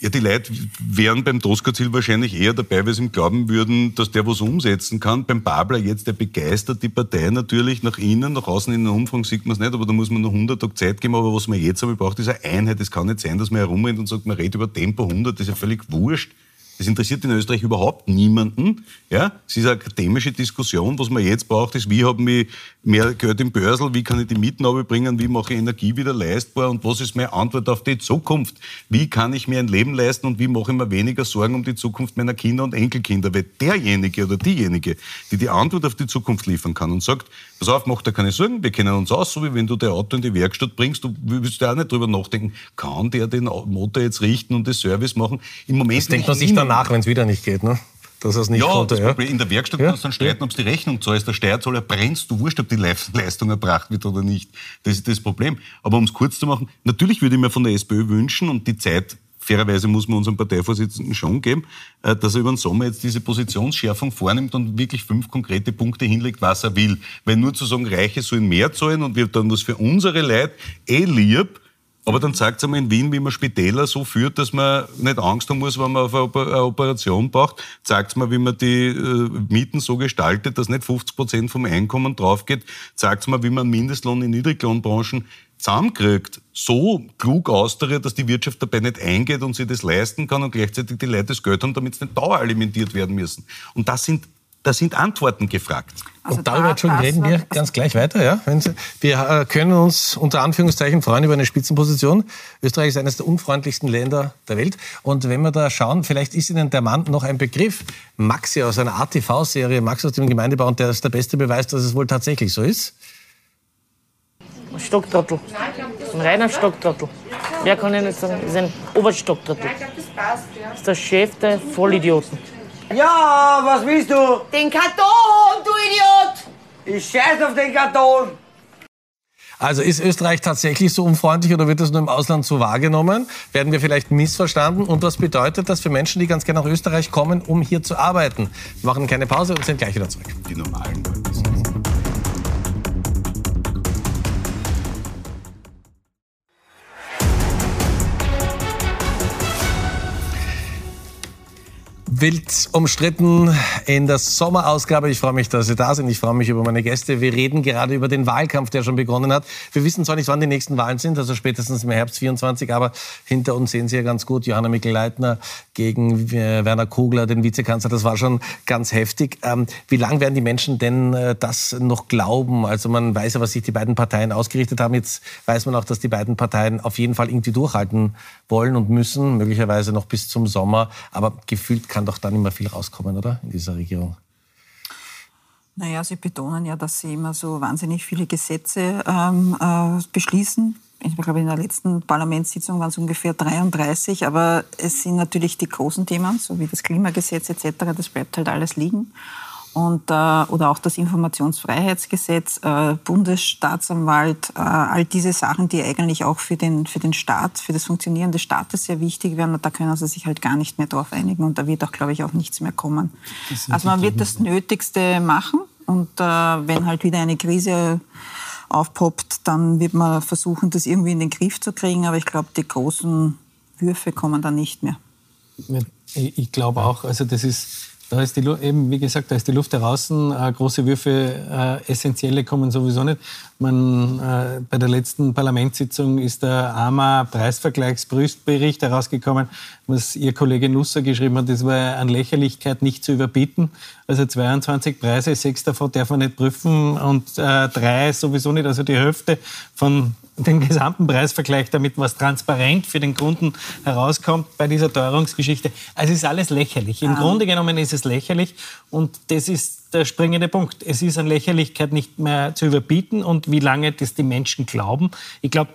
Ja, die Leute wären beim Tosca-Ziel wahrscheinlich eher dabei, weil sie ihm glauben würden, dass der was umsetzen kann. Beim Babler jetzt, der begeistert die Partei natürlich nach innen, nach außen in den Umfang sieht man es nicht, aber da muss man noch 100 Tage Zeit geben. Aber was man jetzt aber braucht, ist eine Einheit. Es kann nicht sein, dass man herumrennt und sagt, man redet über Tempo 100, das ist ja völlig wurscht. Das interessiert in Österreich überhaupt niemanden. Ja, es ist eine akademische Diskussion. Was man jetzt braucht, ist, wie habe ich mehr Geld im Börsel, wie kann ich die Mieten bringen, wie mache ich Energie wieder leistbar und was ist meine Antwort auf die Zukunft? Wie kann ich mir ein Leben leisten und wie mache ich mir weniger Sorgen um die Zukunft meiner Kinder und Enkelkinder? Weil derjenige oder diejenige, die die Antwort auf die Zukunft liefern kann und sagt, pass auf, mach dir keine Sorgen, wir kennen uns aus, so wie wenn du dein Auto in die Werkstatt bringst, du willst ja auch nicht drüber nachdenken, kann der den Motor jetzt richten und das Service machen? Im Moment das denkt man sich dann danach, wenn es wieder nicht geht, ne? dass er es nicht ja, konnte. Das ja? Problem, in der Werkstatt ja? kannst du dann streiten, ob es die Rechnung zahlst. Der Steuerzahler brennst du wurscht, ob die Leistung erbracht wird oder nicht. Das ist das Problem. Aber um es kurz zu machen, natürlich würde ich mir von der SPÖ wünschen und die Zeit fairerweise muss man unserem Parteivorsitzenden schon geben, äh, dass er über den Sommer jetzt diese Positionsschärfung vornimmt und wirklich fünf konkrete Punkte hinlegt, was er will. Weil nur zu sagen, Reiche sollen mehr zahlen und wir dann was für unsere Leute eh lieb, Aber dann zeigt es einmal in Wien, wie man Spitäler so führt, dass man nicht Angst haben muss, wenn man auf eine Operation braucht. Zeigt mal, wie man die äh, Mieten so gestaltet, dass nicht 50 Prozent vom Einkommen draufgeht. Zeigt mal, wie man Mindestlohn in Niedriglohnbranchen zusammenkriegt, so klug austariert, dass die Wirtschaft dabei nicht eingeht und sich das leisten kann und gleichzeitig die Leute das Geld haben, damit sie nicht daueralimentiert werden müssen. Und das sind da sind Antworten gefragt. Also und darüber da, reden wir ganz gleich weiter. Ja? Sie, wir äh, können uns unter Anführungszeichen freuen über eine Spitzenposition. Österreich ist eines der unfreundlichsten Länder der Welt. Und wenn wir da schauen, vielleicht ist Ihnen der Mann noch ein Begriff. Maxi aus einer ATV-Serie, Max aus dem Gemeindebau, und der ist der beste Beweis, dass es wohl tatsächlich so ist. Ein Stocktrottel. Ein reiner Stocktrottel. Wer kann ich nicht sagen, ist ein Oberstocktrottel. Das ist der Chef der Vollidioten. Ja, was willst du? Den Karton, du Idiot! Ich scheiß auf den Karton! Also ist Österreich tatsächlich so unfreundlich oder wird das nur im Ausland so wahrgenommen? Werden wir vielleicht missverstanden? Und was bedeutet das für Menschen, die ganz gerne nach Österreich kommen, um hier zu arbeiten? Wir machen keine Pause und sind gleich wieder zurück. Die normalen Leute. Wild umstritten in der Sommerausgabe. Ich freue mich, dass Sie da sind. Ich freue mich über meine Gäste. Wir reden gerade über den Wahlkampf, der schon begonnen hat. Wir wissen zwar nicht, wann die nächsten Wahlen sind, also spätestens im Herbst 24, aber hinter uns sehen Sie ja ganz gut Johanna Mikl-Leitner gegen äh, Werner Kogler, den Vizekanzler. Das war schon ganz heftig. Ähm, wie lange werden die Menschen denn äh, das noch glauben? Also man weiß ja, was sich die beiden Parteien ausgerichtet haben. Jetzt weiß man auch, dass die beiden Parteien auf jeden Fall irgendwie durchhalten wollen und müssen, möglicherweise noch bis zum Sommer. Aber gefühlt kann doch dann immer viel rauskommen, oder? In dieser Regierung. Naja, Sie betonen ja, dass Sie immer so wahnsinnig viele Gesetze ähm, äh, beschließen. Ich glaube, in der letzten Parlamentssitzung waren es ungefähr 33, aber es sind natürlich die großen Themen, so wie das Klimagesetz etc., das bleibt halt alles liegen und, äh, oder auch das Informationsfreiheitsgesetz, äh, Bundesstaatsanwalt, äh, all diese Sachen, die eigentlich auch für den, für den Staat, für das Funktionieren des Staates sehr wichtig wären. Und da können sie sich halt gar nicht mehr drauf einigen und da wird auch, glaube ich, auch nichts mehr kommen. Also man wird das Nötigste machen und äh, wenn halt wieder eine Krise aufpoppt, dann wird man versuchen, das irgendwie in den Griff zu kriegen. Aber ich glaube, die großen Würfe kommen dann nicht mehr. Ich glaube auch, also das ist da ist die, eben, wie gesagt, da ist die Luft heraus. Äh, große Würfe, äh, essentielle kommen sowieso nicht. Man, äh, bei der letzten Parlamentssitzung ist der AMA Preisvergleichsbericht herausgekommen, was Ihr Kollege Nusser geschrieben hat, das war an Lächerlichkeit nicht zu überbieten. Also 22 Preise, sechs davon darf man nicht prüfen und äh, drei sowieso nicht. Also die Hälfte von den gesamten Preisvergleich, damit was transparent für den Kunden herauskommt bei dieser Teuerungsgeschichte. Also es ist alles lächerlich. Im ah. Grunde genommen ist es lächerlich und das ist der springende Punkt. Es ist an Lächerlichkeit nicht mehr zu überbieten und wie lange das die Menschen glauben. Ich glaube,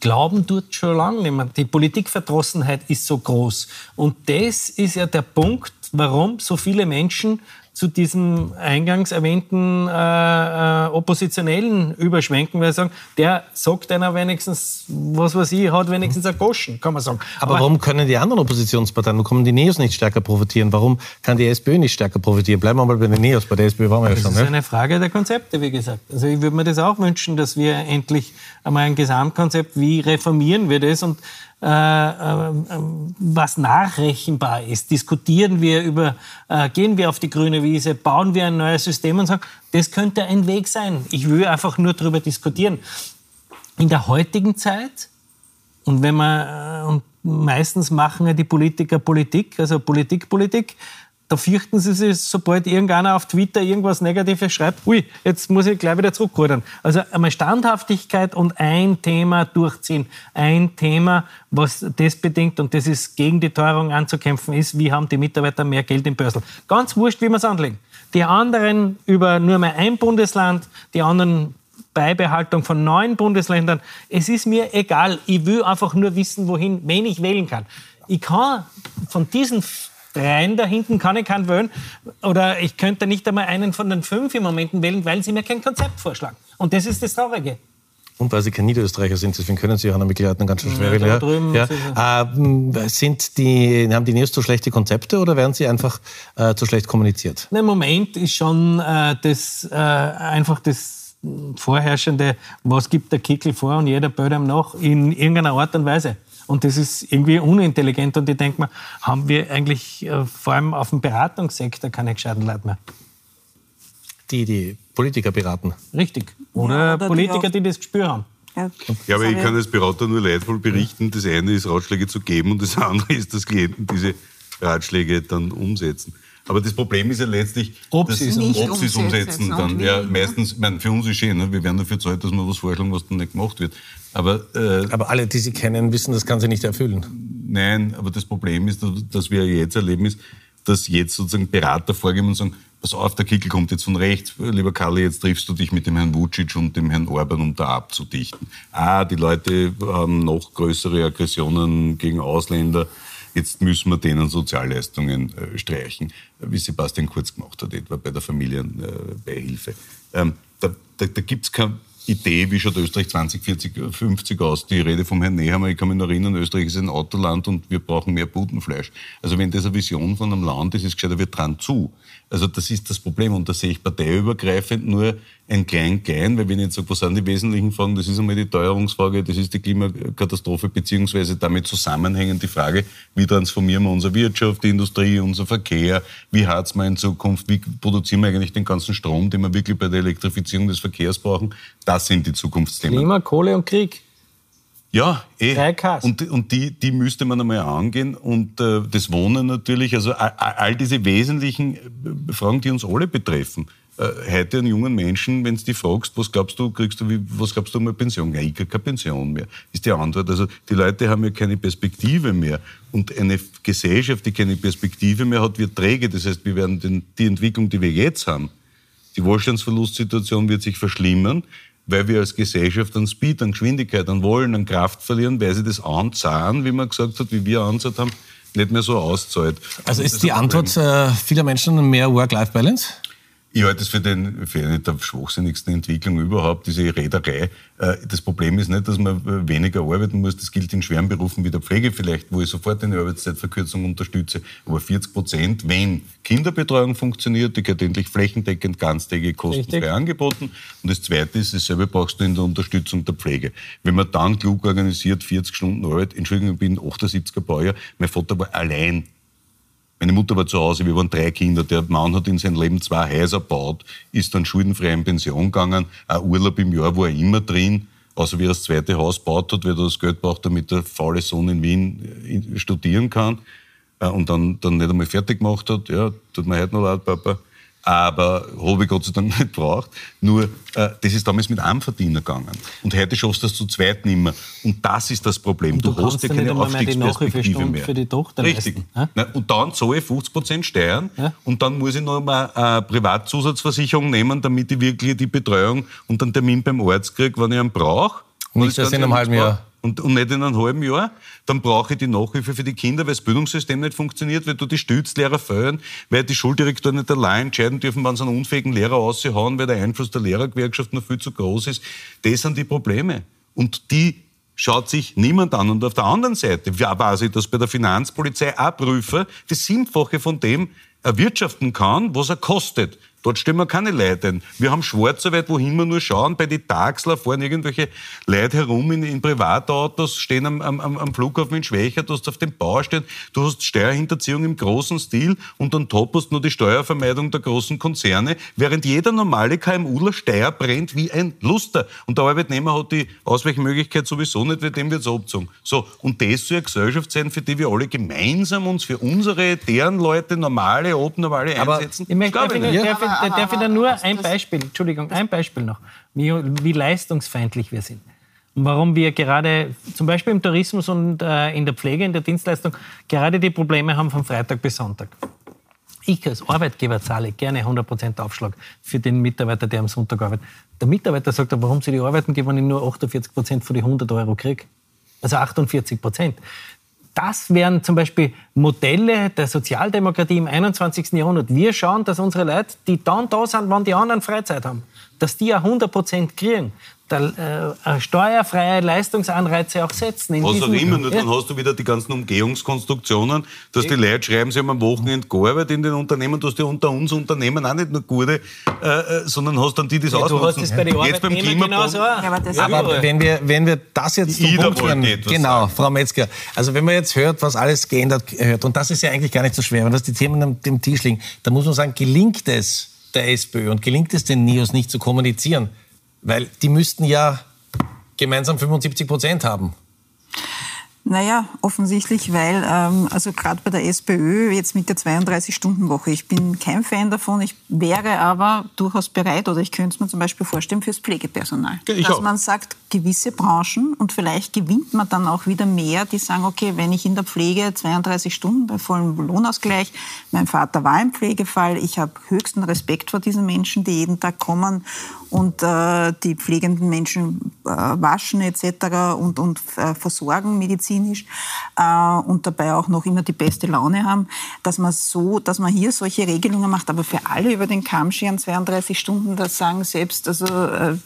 Glauben tut schon lange nicht mehr. Die Politikverdrossenheit ist so groß. Und das ist ja der Punkt, warum so viele Menschen zu diesem eingangs erwähnten äh, äh, Oppositionellen überschwenken, weil sie sagen, der sagt einer wenigstens, was weiß ich, hat wenigstens einen Goschen, kann man sagen. Aber, Aber warum können die anderen Oppositionsparteien, warum können die Neos nicht stärker profitieren? Warum kann die SPÖ nicht stärker profitieren? Bleiben wir mal bei den Neos, bei der SPÖ waren wir ja schon. Das ist eine Frage der Konzepte, wie gesagt. Also ich würde mir das auch wünschen, dass wir endlich einmal ein Gesamtkonzept, wie reformieren wir das und äh, äh, was nachrechenbar ist. Diskutieren wir über, äh, gehen wir auf die grüne Wiese, bauen wir ein neues System und sagen, das könnte ein Weg sein. Ich will einfach nur darüber diskutieren. In der heutigen Zeit, und wenn man, und meistens machen ja die Politiker Politik, also Politik, Politik, da fürchten sie sich, sobald irgendeiner auf Twitter irgendwas Negatives schreibt, ui, jetzt muss ich gleich wieder zurückrudern. Also einmal Standhaftigkeit und ein Thema durchziehen. Ein Thema, was das bedingt, und das ist gegen die Teuerung anzukämpfen, ist, wie haben die Mitarbeiter mehr Geld im Börsel. Ganz wurscht, wie wir es anlegen. Die anderen über nur mehr ein Bundesland, die anderen Beibehaltung von neun Bundesländern. Es ist mir egal. Ich will einfach nur wissen, wohin, wen ich wählen kann. Ich kann von diesen dreien da hinten kann ich keinen wählen. Oder ich könnte nicht einmal einen von den fünf im Moment wählen, weil sie mir kein Konzept vorschlagen. Und das ist das Traurige. Und weil Sie kein Niederösterreicher sind, deswegen können Sie Johanna Mikl-Leitner ganz schön schwer ja, ja. ja. Äh, sind die, haben die Neos zu schlechte Konzepte oder werden sie einfach äh, zu schlecht kommuniziert? Im Moment ist schon äh, das, äh, einfach das vorherrschende, was gibt der Kickel vor und jeder böt ihm nach in irgendeiner Art und Weise. Und das ist irgendwie unintelligent. Und ich denke mir, haben wir eigentlich äh, vor allem auf dem Beratungssektor keine gescheiten Leute mehr? Die, die Politiker beraten. Richtig. Oder, Ja, oder die Politiker, auch- die das Gespür haben. Ja, Ja, aber ich kann als Berater nur leidvoll berichten. Das eine ist, Ratschläge zu geben und das andere ist, dass Klienten diese Ratschläge dann umsetzen. Aber das Problem ist ja letztlich, Ob dass- sie es umsetzen umsetzen. Dann, wie, ja, meistens, ich meine, für uns ist schön, ne? wir werden dafür zahlt, dass wir was vorschlagen, was dann nicht gemacht wird. Aber äh, Aber alle, die Sie kennen, wissen, das kann sie nicht erfüllen. Nein, aber das Problem ist, dass wir jetzt erleben, ist, dass jetzt sozusagen Berater vorgeben und sagen, pass auf, der Kickel kommt jetzt von rechts, lieber Kalle, jetzt triffst du dich mit dem Herrn Vucic und dem Herrn Orban, um da abzudichten. Ah, die Leute haben noch größere Aggressionen gegen Ausländer, jetzt müssen wir denen Sozialleistungen äh, streichen, wie Sebastian Kurz gemacht hat, etwa bei der Familienbeihilfe. Ähm, da da, da gibt es keine Idee, wie schaut Österreich 2040, 50 aus. Die Rede vom Herrn Nehammer, ich kann mich noch erinnern, Österreich ist ein Autoland und wir brauchen mehr Putenfleisch. Also wenn das eine Vision von einem Land ist, ist gescheiter, wir dran zu. Also das ist das Problem und da sehe ich parteiübergreifend nur ein Klein-Klein, weil wenn ich jetzt sage, was sind die wesentlichen Fragen, das ist einmal die Teuerungsfrage, das ist die Klimakatastrophe, beziehungsweise damit zusammenhängend die Frage, wie transformieren wir unsere Wirtschaft, die Industrie, unser Verkehr, wie heizen wir in Zukunft, wie produzieren wir eigentlich den ganzen Strom, den wir wirklich bei der Elektrifizierung des Verkehrs brauchen. Das sind die Zukunftsthemen. Klima, Kohle und Krieg. Ja, eh. Drei Ks. Und, und die, die müsste man einmal angehen. Und äh, das Wohnen natürlich, also all, all diese wesentlichen äh, Fragen, die uns alle betreffen. Äh, heute einen jungen Menschen, wenn du die fragst, was glaubst du, kriegst du, wie, was glaubst du eine Pension? Ja, ich krieg keine Pension mehr, ist die Antwort. Also die Leute haben ja keine Perspektive mehr. Und eine Gesellschaft, die keine Perspektive mehr hat, wird träge. Das heißt, wir werden den, die Entwicklung, die wir jetzt haben, die Wohlstandsverlustsituation wird sich verschlimmern, weil wir als Gesellschaft an Speed, an Geschwindigkeit, an Wollen, an Kraft verlieren, weil sie das anzahlen, wie man gesagt hat, wie wir anzahlt haben, nicht mehr so auszahlt. Also ist die. Antwort äh, vieler Menschen mehr Work-Life-Balance? Ich halte das für, den, für eine der schwachsinnigsten Entwicklungen überhaupt, diese Räderei. Äh, Das Problem ist nicht, dass man äh, weniger arbeiten muss. Das gilt in schweren Berufen wie der Pflege vielleicht, wo ich sofort eine Arbeitszeitverkürzung unterstütze. Aber 40 Prozent, wenn Kinderbetreuung funktioniert, die gehört endlich flächendeckend ganztägig kostenfrei Richtig. angeboten. Und das Zweite ist, dasselbe brauchst du in der Unterstützung der Pflege. Wenn man dann klug organisiert, 40 Stunden Arbeit, Entschuldigung, ich bin 78er Baujahr, mein Vater war allein meine Mutter war zu Hause, wir waren drei Kinder. Der Mann hat in seinem Leben zwei Häuser gebaut, ist dann schuldenfrei in Pension gegangen. Ein Urlaub im Jahr war er immer drin, außer wie er das zweite Haus gebaut hat, weil er das Geld braucht, damit der faule Sohn in Wien äh, studieren kann. Äh, Und dann, dann nicht einmal fertig gemacht hat. Ja, tut mir heute noch leid, Papa. Aber habe ich Gott sei Dank nicht gebraucht. Nur, äh, das ist damals mit einem Verdiener gegangen. Und heute schaffst du das zu zweit nicht mehr. Und das ist das Problem. Du, Du hast ja keine mehr Aufstiegsperspektive mehr. für die Tochter Richtig. leisten? Na, und dann zahle ich 50 Prozent Steuern Ja. und dann muss ich noch mal eine Privatzusatzversicherung nehmen, damit ich wirklich die Betreuung und einen Termin beim Arzt kriege, wenn ich einen brauche. Nicht erst in einem halben Jahr. Und, und nicht in einem halben Jahr. Dann brauche ich die Nachhilfe für die Kinder, weil das Bildungssystem nicht funktioniert, weil du die Stützlehrer fehlen, weil die Schuldirektoren nicht allein entscheiden dürfen, wann sie einen unfähigen Lehrer aushauen, weil der Einfluss der Lehrergewerkschaft noch viel zu groß ist. Das sind die Probleme. Und die schaut sich niemand an. Und auf der anderen Seite weiß ich, dass bei der Finanzpolizei ein Prüfer das Siebenfache von dem erwirtschaften kann, was er kostet. Dort stellen wir keine Leute ein. Wir haben Schwarzarbeit, wohin wir nur schauen. Bei den Taxler fahren irgendwelche Leute herum in, in Privatautos, stehen am, am, am Flughafen in Schwächert, du hast auf dem Bau stehen, du hast Steuerhinterziehung im großen Stil und dann top hast du nur die Steuervermeidung der großen Konzerne, während jeder normale KMUler Steuer brennt wie ein Luster. Und der Arbeitnehmer hat die Ausweichmöglichkeit sowieso nicht, weil dem wird's abgezogen. So, und das soll eine Gesellschaft sein, für die wir alle gemeinsam uns für unsere, deren Leute, normale, abnormale Aber einsetzen. Ich möchte, ich, glaube ich nicht. darf, ich, da nur ein Beispiel, Entschuldigung, ein Beispiel noch, wie, wie leistungsfeindlich wir sind. Und warum wir gerade, zum Beispiel im Tourismus und äh, in der Pflege, in der Dienstleistung, gerade die Probleme haben von Freitag bis Sonntag. Ich als Arbeitgeber zahle gerne 100% Aufschlag für den Mitarbeiter, der am Sonntag arbeitet. Der Mitarbeiter sagt, warum soll ich arbeiten gehen, wenn ich nur 48% von den 100 Euro kriege? Also 48 Prozent. Das wären zum Beispiel Modelle der Sozialdemokratie im 21. Jahrhundert. Wir schauen, dass unsere Leute, die dann da sind, wann die anderen Freizeit haben, dass die auch 100 Prozent kriegen. Der, äh, steuerfreie Leistungsanreize auch setzen. Was auch immer, nur dann hast du wieder die ganzen Umgehungskonstruktionen, dass die Leute schreiben, sie haben am Wochenende gearbeitet in den Unternehmen, dass die unter uns Unternehmen auch nicht nur gute, äh, äh sondern hast dann die, die das ja, ausnutzen. Du hast das bei den jetzt beim Genauso. Ja, aber, aber wenn, wir, wenn wir das jetzt zum Punkt führen, genau, sagen. Frau Metzger, also wenn man jetzt hört, was alles geändert hört, und das ist ja eigentlich gar nicht so schwer, wenn das die Themen am dem Tisch liegen, dann muss man sagen, gelingt es der SPÖ und gelingt es den NIOS nicht zu kommunizieren, weil die müssten ja gemeinsam 75 Prozent haben. Naja, offensichtlich, weil, ähm, also gerade bei der SPÖ jetzt mit der 32-Stunden-Woche, ich bin kein Fan davon, ich wäre aber durchaus bereit oder ich könnte es mir zum Beispiel vorstellen fürs Pflegepersonal. Ich dass auch. man sagt, gewisse Branchen und vielleicht gewinnt man dann auch wieder mehr, die sagen, okay, wenn ich in der Pflege 32 Stunden bei vollem Lohnausgleich, mein Vater war im Pflegefall, ich habe höchsten Respekt vor diesen Menschen, die jeden Tag kommen und äh, die pflegenden Menschen äh, waschen etc. und, und äh, versorgen medizinisch äh, und dabei auch noch immer die beste Laune haben, dass man so, dass man hier solche Regelungen macht, aber für alle über den Kamm scheren 32 Stunden, das sagen selbst, also äh,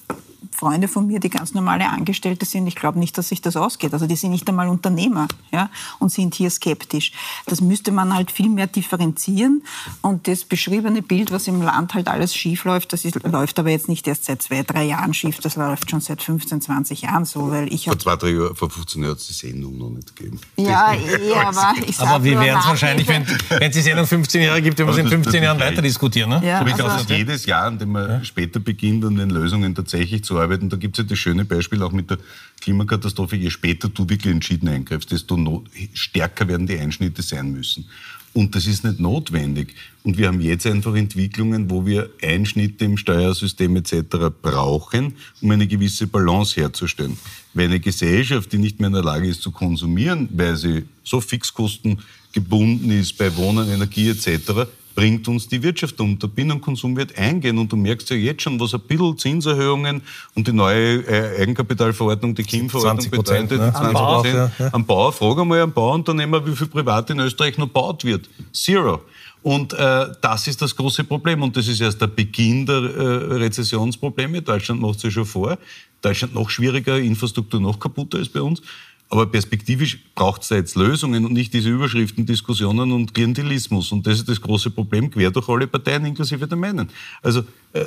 Freunde von mir, die ganz normale Angestellte sind, ich glaube nicht, dass sich das ausgeht. Also die sind nicht einmal Unternehmer ja, und sind hier skeptisch. Das müsste man halt viel mehr differenzieren. Und das beschriebene Bild, was im Land halt alles schief läuft, das ist, läuft aber jetzt nicht erst seit zwei, drei Jahren schief, das läuft schon seit 15, 20 Jahren so. Weil ich vor zwei, drei Jahren, vor 15 Jahren hat es die Sendung noch nicht gegeben. Ja, eh, aber ich Aber wir werden es wahrscheinlich, wenn, es die Sendung 15 Jahre gibt, werden wir es in 15 Jahren weiter diskutieren. Ne? Ja, so, ich also, jedes Jahr, an dem man ja. später beginnt, an den Lösungen tatsächlich zu arbeiten, da gibt es ja das schöne Beispiel auch mit der Klimakatastrophe. Je später du wirklich entschieden eingreifst, desto stärker werden die Einschnitte sein müssen. Und das ist nicht notwendig. Und wir haben jetzt einfach Entwicklungen, wo wir Einschnitte im Steuersystem etc. brauchen, um eine gewisse Balance herzustellen. Weil eine Gesellschaft, die nicht mehr in der Lage ist zu konsumieren, weil sie so Fixkosten gebunden ist bei Wohnen, Energie etc., bringt uns die Wirtschaft um. Der Binnenkonsum wird eingehen und du merkst ja jetzt schon, was ein bisschen Zinserhöhungen und die neue äh, Eigenkapitalverordnung, die KIM-Verordnung bedeutet. Ne? 20 am Bauer, ja, ja. am Bauer, frage mal am Bauunternehmer, wie viel privat in Österreich noch gebaut wird. Zero. Und äh, das ist das große Problem. Und das ist erst der Beginn der äh, Rezessionsprobleme. Deutschland macht es ja schon vor. Deutschland noch schwieriger, Infrastruktur noch kaputter als bei uns. Aber perspektivisch braucht es da jetzt Lösungen und nicht diese Überschriften, Diskussionen und Klientelismus. Und das ist das große Problem, quer durch alle Parteien, inklusive der meinen. Also äh,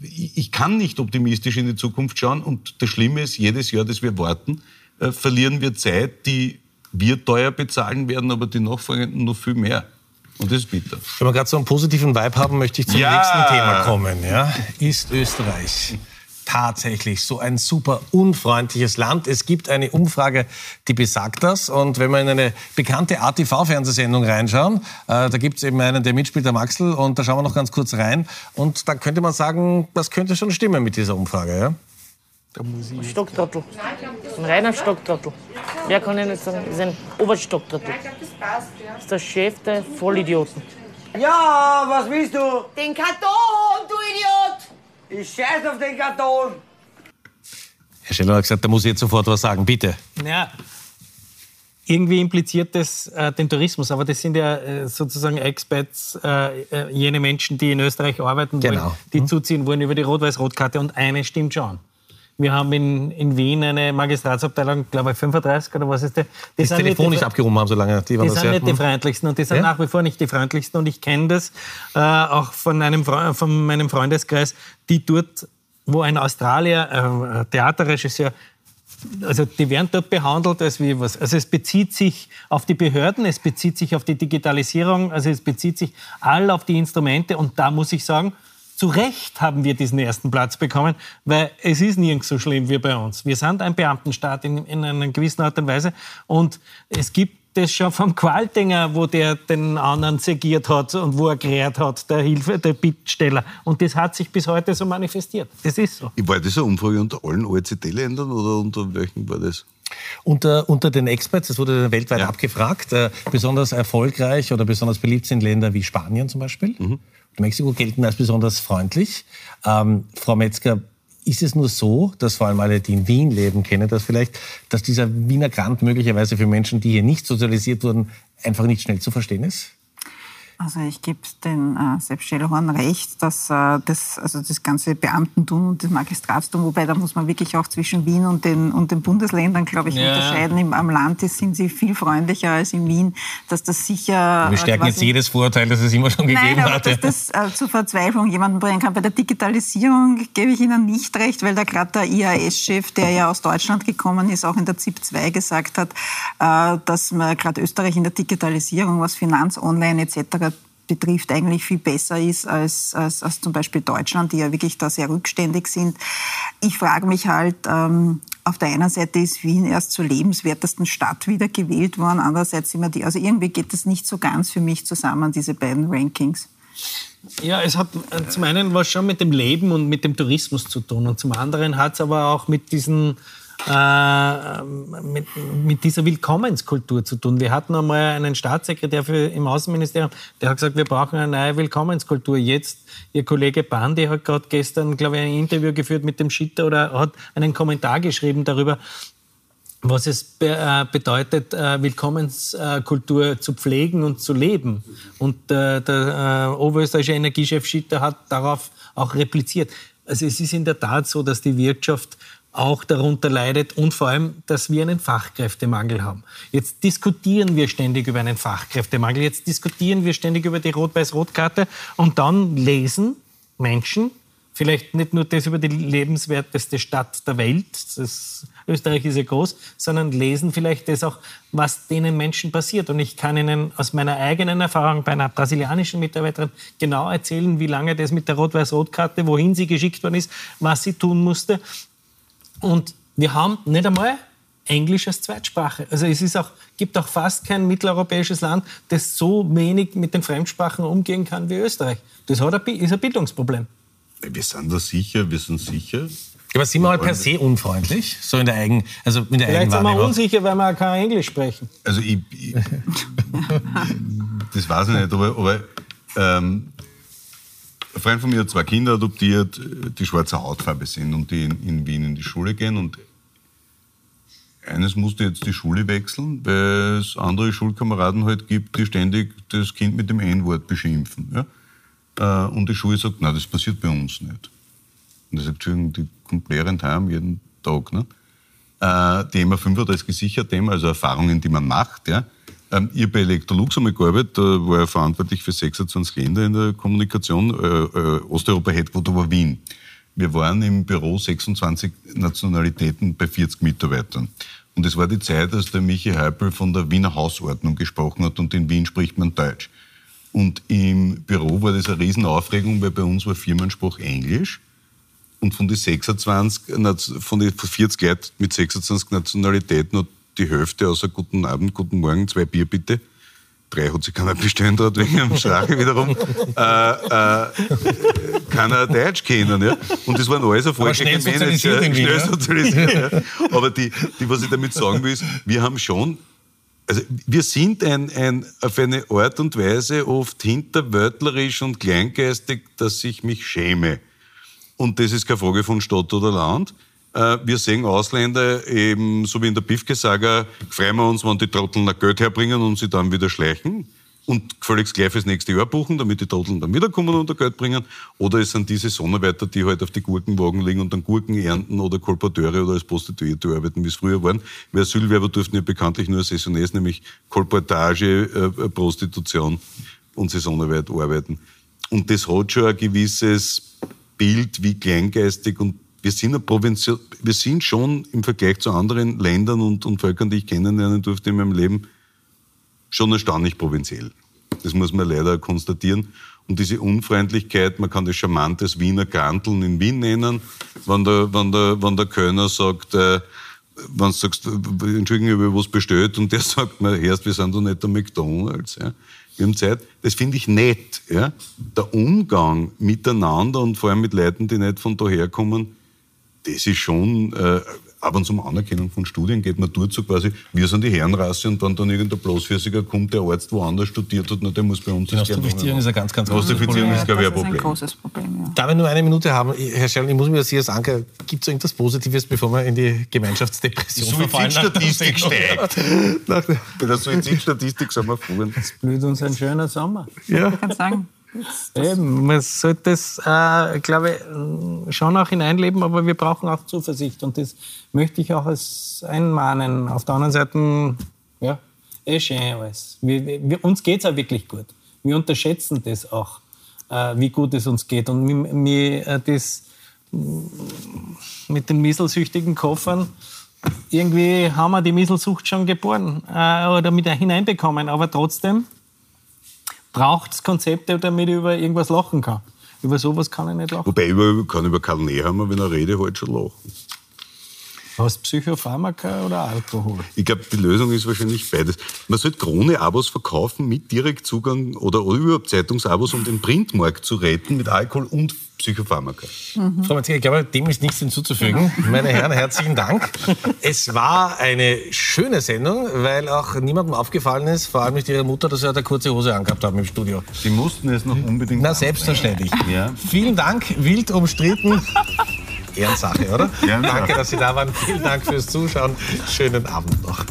ich kann nicht optimistisch in die Zukunft schauen. Und das Schlimme ist, jedes Jahr, das wir warten, äh, verlieren wir Zeit, die wir teuer bezahlen werden, aber die Nachfolgenden noch viel mehr. Und das ist bitter. Wenn wir gerade so einen positiven Vibe haben, möchte ich zum ja. nächsten Thema kommen. Ja? Ist Österreich tatsächlich so ein super unfreundliches Land. Es gibt eine Umfrage, die besagt das. Und wenn wir in eine bekannte ATV-Fernsehsendung reinschauen, äh, da gibt es eben einen, der mitspielt, der Maxel, und da schauen wir noch ganz kurz rein. Und da könnte man sagen, das könnte schon stimmen mit dieser Umfrage. Ja? Stocktrottel. Ein reiner Stocktrottel. Wer kann ich nicht sagen, ist ein Oberstocktrottel. Das ist der Chef der Vollidioten. Ja, was willst du? Den Karton, du Idiot! Ich scheiß auf den Karton! Herr Scheller hat gesagt, da muss ich jetzt sofort was sagen, bitte. Ja, irgendwie impliziert das äh, den Tourismus, aber das sind ja äh, sozusagen Expats, äh, äh jene Menschen, die in Österreich arbeiten wollen, genau. die hm. zuziehen wollen über die Rot-Weiß-Rot-Karte und eine stimmt schon. Wir haben in, in Wien eine Magistratsabteilung, glaube ich, 35 oder was ist der? Die, die telefonisch die, abgehoben haben, so lange. Die, die sind nicht die hm. freundlichsten und die sind ja? nach wie vor nicht die freundlichsten. Und ich kenne das äh, auch von, einem, von meinem Freundeskreis, die dort, wo ein Australier, äh, Theaterregisseur, also die werden dort behandelt als wie was. Also es bezieht sich auf die Behörden, es bezieht sich auf die Digitalisierung, also es bezieht sich all auf die Instrumente. Und da muss ich sagen, zu Recht haben wir diesen ersten Platz bekommen, weil es ist nirgends so schlimm wie bei uns. Wir sind ein Beamtenstaat in, in einer gewissen Art und Weise und es gibt das schon vom Qualtinger, wo der den anderen segiert hat und wo er gerät hat, der Hilfe, der Bittsteller. Und das hat sich bis heute so manifestiert. Das ist so. War das eine Umfrage unter allen OECD-Ländern oder unter welchen war das? Unter, unter den Experts, das wurde weltweit ja. abgefragt, äh, besonders erfolgreich oder besonders beliebt sind Länder wie Spanien zum Beispiel. Mhm. Mexiko gelten als besonders freundlich. Ähm, Frau Metzger, ist es nur so, dass vor allem alle, die in Wien leben, kennen das vielleicht, dass dieser Wiener Grant möglicherweise für Menschen, die hier nicht sozialisiert wurden, einfach nicht schnell zu verstehen ist? Also ich gebe den äh, Sepp Schellhorn recht, dass äh, das, also das ganze Beamtentum und das Magistratstum, wobei da muss man wirklich auch zwischen Wien und den, und den Bundesländern, glaube ich, ja. unterscheiden. Im, am Land ist, sind sie viel freundlicher als in Wien, dass das sicher... Wir stärken jetzt jedes Vorurteil, das es immer schon nein, gegeben aber hat. Dass das äh, zur Verzweiflung jemanden bringen kann. Bei der Digitalisierung gebe ich Ihnen nicht recht, weil da gerade der IAS-Chef, der ja aus Deutschland gekommen ist, auch in der ZIP 2 gesagt hat, äh, dass man gerade Österreich in der Digitalisierung, was Finanz, Online etc betrifft, eigentlich viel besser ist als, als, als zum Beispiel Deutschland, die ja wirklich da sehr rückständig sind. Ich frage mich halt, ähm, auf der einen Seite ist Wien erst zur lebenswertesten Stadt wieder gewählt worden, andererseits wir die, also irgendwie geht das nicht so ganz für mich zusammen, diese beiden Rankings. Ja, es hat äh, zum einen was schon mit dem Leben und mit dem Tourismus zu tun und zum anderen hat es aber auch mit diesen äh, mit, mit, dieser Willkommenskultur zu tun. Wir hatten einmal einen Staatssekretär für, im Außenministerium, der hat gesagt, wir brauchen eine neue Willkommenskultur. Jetzt, Ihr Kollege Bandi hat gerade gestern, glaube ich, ein Interview geführt mit dem Schitter oder hat einen Kommentar geschrieben darüber, was es äh, bedeutet, äh, Willkommenskultur zu pflegen und zu leben. Und der oberösterreichische Energiechef Schitter hat darauf auch repliziert. Also es ist in der Tat so, dass die Wirtschaft auch darunter leidet und vor allem, dass wir einen Fachkräftemangel haben. Jetzt diskutieren wir ständig über einen Fachkräftemangel, jetzt diskutieren wir ständig über die Rot-Weiß-Rot-Karte und dann lesen Menschen vielleicht nicht nur das über die lebenswerteste Stadt der Welt, das, Österreich ist ja groß, sondern lesen vielleicht das auch, was denen Menschen passiert. Und ich kann Ihnen aus meiner eigenen Erfahrung bei einer brasilianischen Mitarbeiterin genau erzählen, wie lange das mit der Rot-Weiß-Rot-Karte, wohin sie geschickt worden ist, was sie tun musste. Und wir haben nicht einmal Englisch als Zweitsprache. Also es ist auch, gibt auch fast kein mitteleuropäisches Land, das so wenig mit den Fremdsprachen umgehen kann wie Österreich. Das hat ein, ist ein Bildungsproblem. Wir sind da sicher, wir sind sicher. Aber sind wir halt per se unfreundlich? So in der Eigen, also in der Vielleicht sind wir unsicher, weil wir kein Englisch sprechen. Also ich, ich das weiß ich nicht, aber, aber ähm, ein Freund von mir hat zwei Kinder adoptiert, die schwarze Hautfarbe sind und die in, Wien in die Schule gehen. Und eines musste jetzt die Schule wechseln, weil es andere Schulkameraden halt gibt, die ständig das Kind mit dem N-Wort beschimpfen. Ja? Äh, und die Schule sagt, nein, das passiert bei uns nicht. Und er sagt, die kommt lehrend heim jeden Tag. Ne? Äh, Thema 35 gesichert, Thema, also Erfahrungen, die man macht. Ja? Ähm, habe bei Electrolux einmal gearbeitet, da war ich verantwortlich für 26 Länder in der Kommunikation. Äh, äh, Osteuropa Headquarter war Wien. Wir waren im Büro 26 Nationalitäten bei 40 Mitarbeitern. Und es war die Zeit, als der Michi Heupel von der Wiener Hausordnung gesprochen hat und in Wien spricht man Deutsch. Und im Büro war das eine Riesenaufregung, weil bei uns war Firmensprach Englisch. Und von den 26, von den 40 Leuten mit 26 Nationalitäten hat die Hälfte außer Guten Abend, Guten Morgen, zwei Bier bitte. Drei hat sich keiner bestellen dort wegen dem Sprache wiederum. äh, äh, keiner Deutsch kennen. Ja? Und das waren alles erfolgreiche Manager. Schnell sozialisiert. Ja? Aber die, die, was ich damit sagen will, ist, wir haben schon also wir sind ein, ein, auf eine Art und Weise oft hinterwörtlerisch und kleingeistig, dass ich mich schäme. Und das ist keine Frage von Stadt oder Land. Äh, wir sehen Ausländer eben, so wie in der Bifke-Saga, freuen wir uns, wenn die Trotteln ein Geld herbringen und sie dann wieder schleichen und gefälligst gleich fürs nächste Jahr buchen, damit die Trotteln dann wiederkommen und ein Geld bringen. Oder es sind diese Sonnenarbeiter, die halt auf die Gurkenwagen liegen und dann Gurken ernten oder Kolporteure oder als Prostituierte arbeiten, wie es früher waren. Wir Asylwerber durften ja bekanntlich nur Saisonniers, nämlich Kolportage, äh, Prostitution und Saisonarbeit arbeiten. Und das hat schon ein gewisses Bild, wie kleingeistig und wir sind, wir sind schon im Vergleich zu anderen Ländern und, und Völkern, die ich kennenlernen durfte in meinem Leben, schon erstaunlich provinziell. Das muss man leider konstatieren. Und diese Unfreundlichkeit, man kann das charmant das Wiener Granteln in Wien nennen, wenn der, wenn der, wenn der Kölner sagt, äh, wenn du sagst, Entschuldigung, ich habe was bestellt und der sagt mir, erst, wir sind doch nicht der McDonalds. Ja. Wir haben Zeit. Das finde ich nett. Ja. Der Umgang miteinander und vor allem mit Leuten, die nicht von daher kommen, das ist schon äh, Aber wenn es um Anerkennung von Studien geht, man tut so quasi, wir sind die Herrenrasse und wenn dann irgendein Bloßfürsiger kommt, der Arzt woanders studiert hat, na, der muss bei uns Die das gerne Nostrifizierung ist ein ganz, ganz großes Problem. ist, glaube ich, ein das ist ein Problem. großes Problem, ja. Da wir nur eine Minute haben, Herr Schell, ich muss mir das hier sagen, gibt es irgendwas Positives, bevor wir in die Gemeinschaftsdepression Die verfallen? Suizidstatistik steigt. Nach der- Bei der Suizidstatistik sind wir froh. Blüht uns ein schöner Sommer. Ja. Ich kann sagen, Eben, man sollte das, äh, glaube ich, schon auch hineinleben, aber wir brauchen auch Zuversicht. Und das möchte ich auch als einmahnen. Auf der anderen Seite, ja, eh schön alles. Wir, wir, uns geht es auch wirklich gut. Wir unterschätzen das auch, äh, wie gut es uns geht. Und mir, mir äh, das mit den mieselsüchtigen Koffern, irgendwie haben wir die Mieselsucht schon geboren äh, oder mit hineinbekommen. Aber trotzdem braucht es Konzepte, damit ich über irgendwas lachen kann. Über sowas kann ich nicht lachen. Wobei, ich kann über Karl Nehammer, wenn er redet, halt schon lachen. Hast Psychopharmaka oder Alkohol? Ich glaube, die Lösung ist wahrscheinlich beides. Man sollte Krone-Abos verkaufen mit Direktzugang oder, oder überhaupt Zeitungsabos, um den Printmarkt zu retten mit Alkohol und Psychopharmaka. Frau Matzke, ich glaube, dem ist nichts hinzuzufügen. Meine Herren, herzlichen Dank. Es war eine schöne Sendung, weil auch niemandem aufgefallen ist, vor allem nicht Ihre Mutter, dass Sie eine kurze Hose angehabt haben im Studio. Sie mussten es noch unbedingt. Na, selbstverständlich. Ja. Vielen Dank, wild umstritten. Ehrensache, oder? Ehrensache. Danke, dass Sie da waren. Vielen Dank fürs Zuschauen. Schönen Abend noch.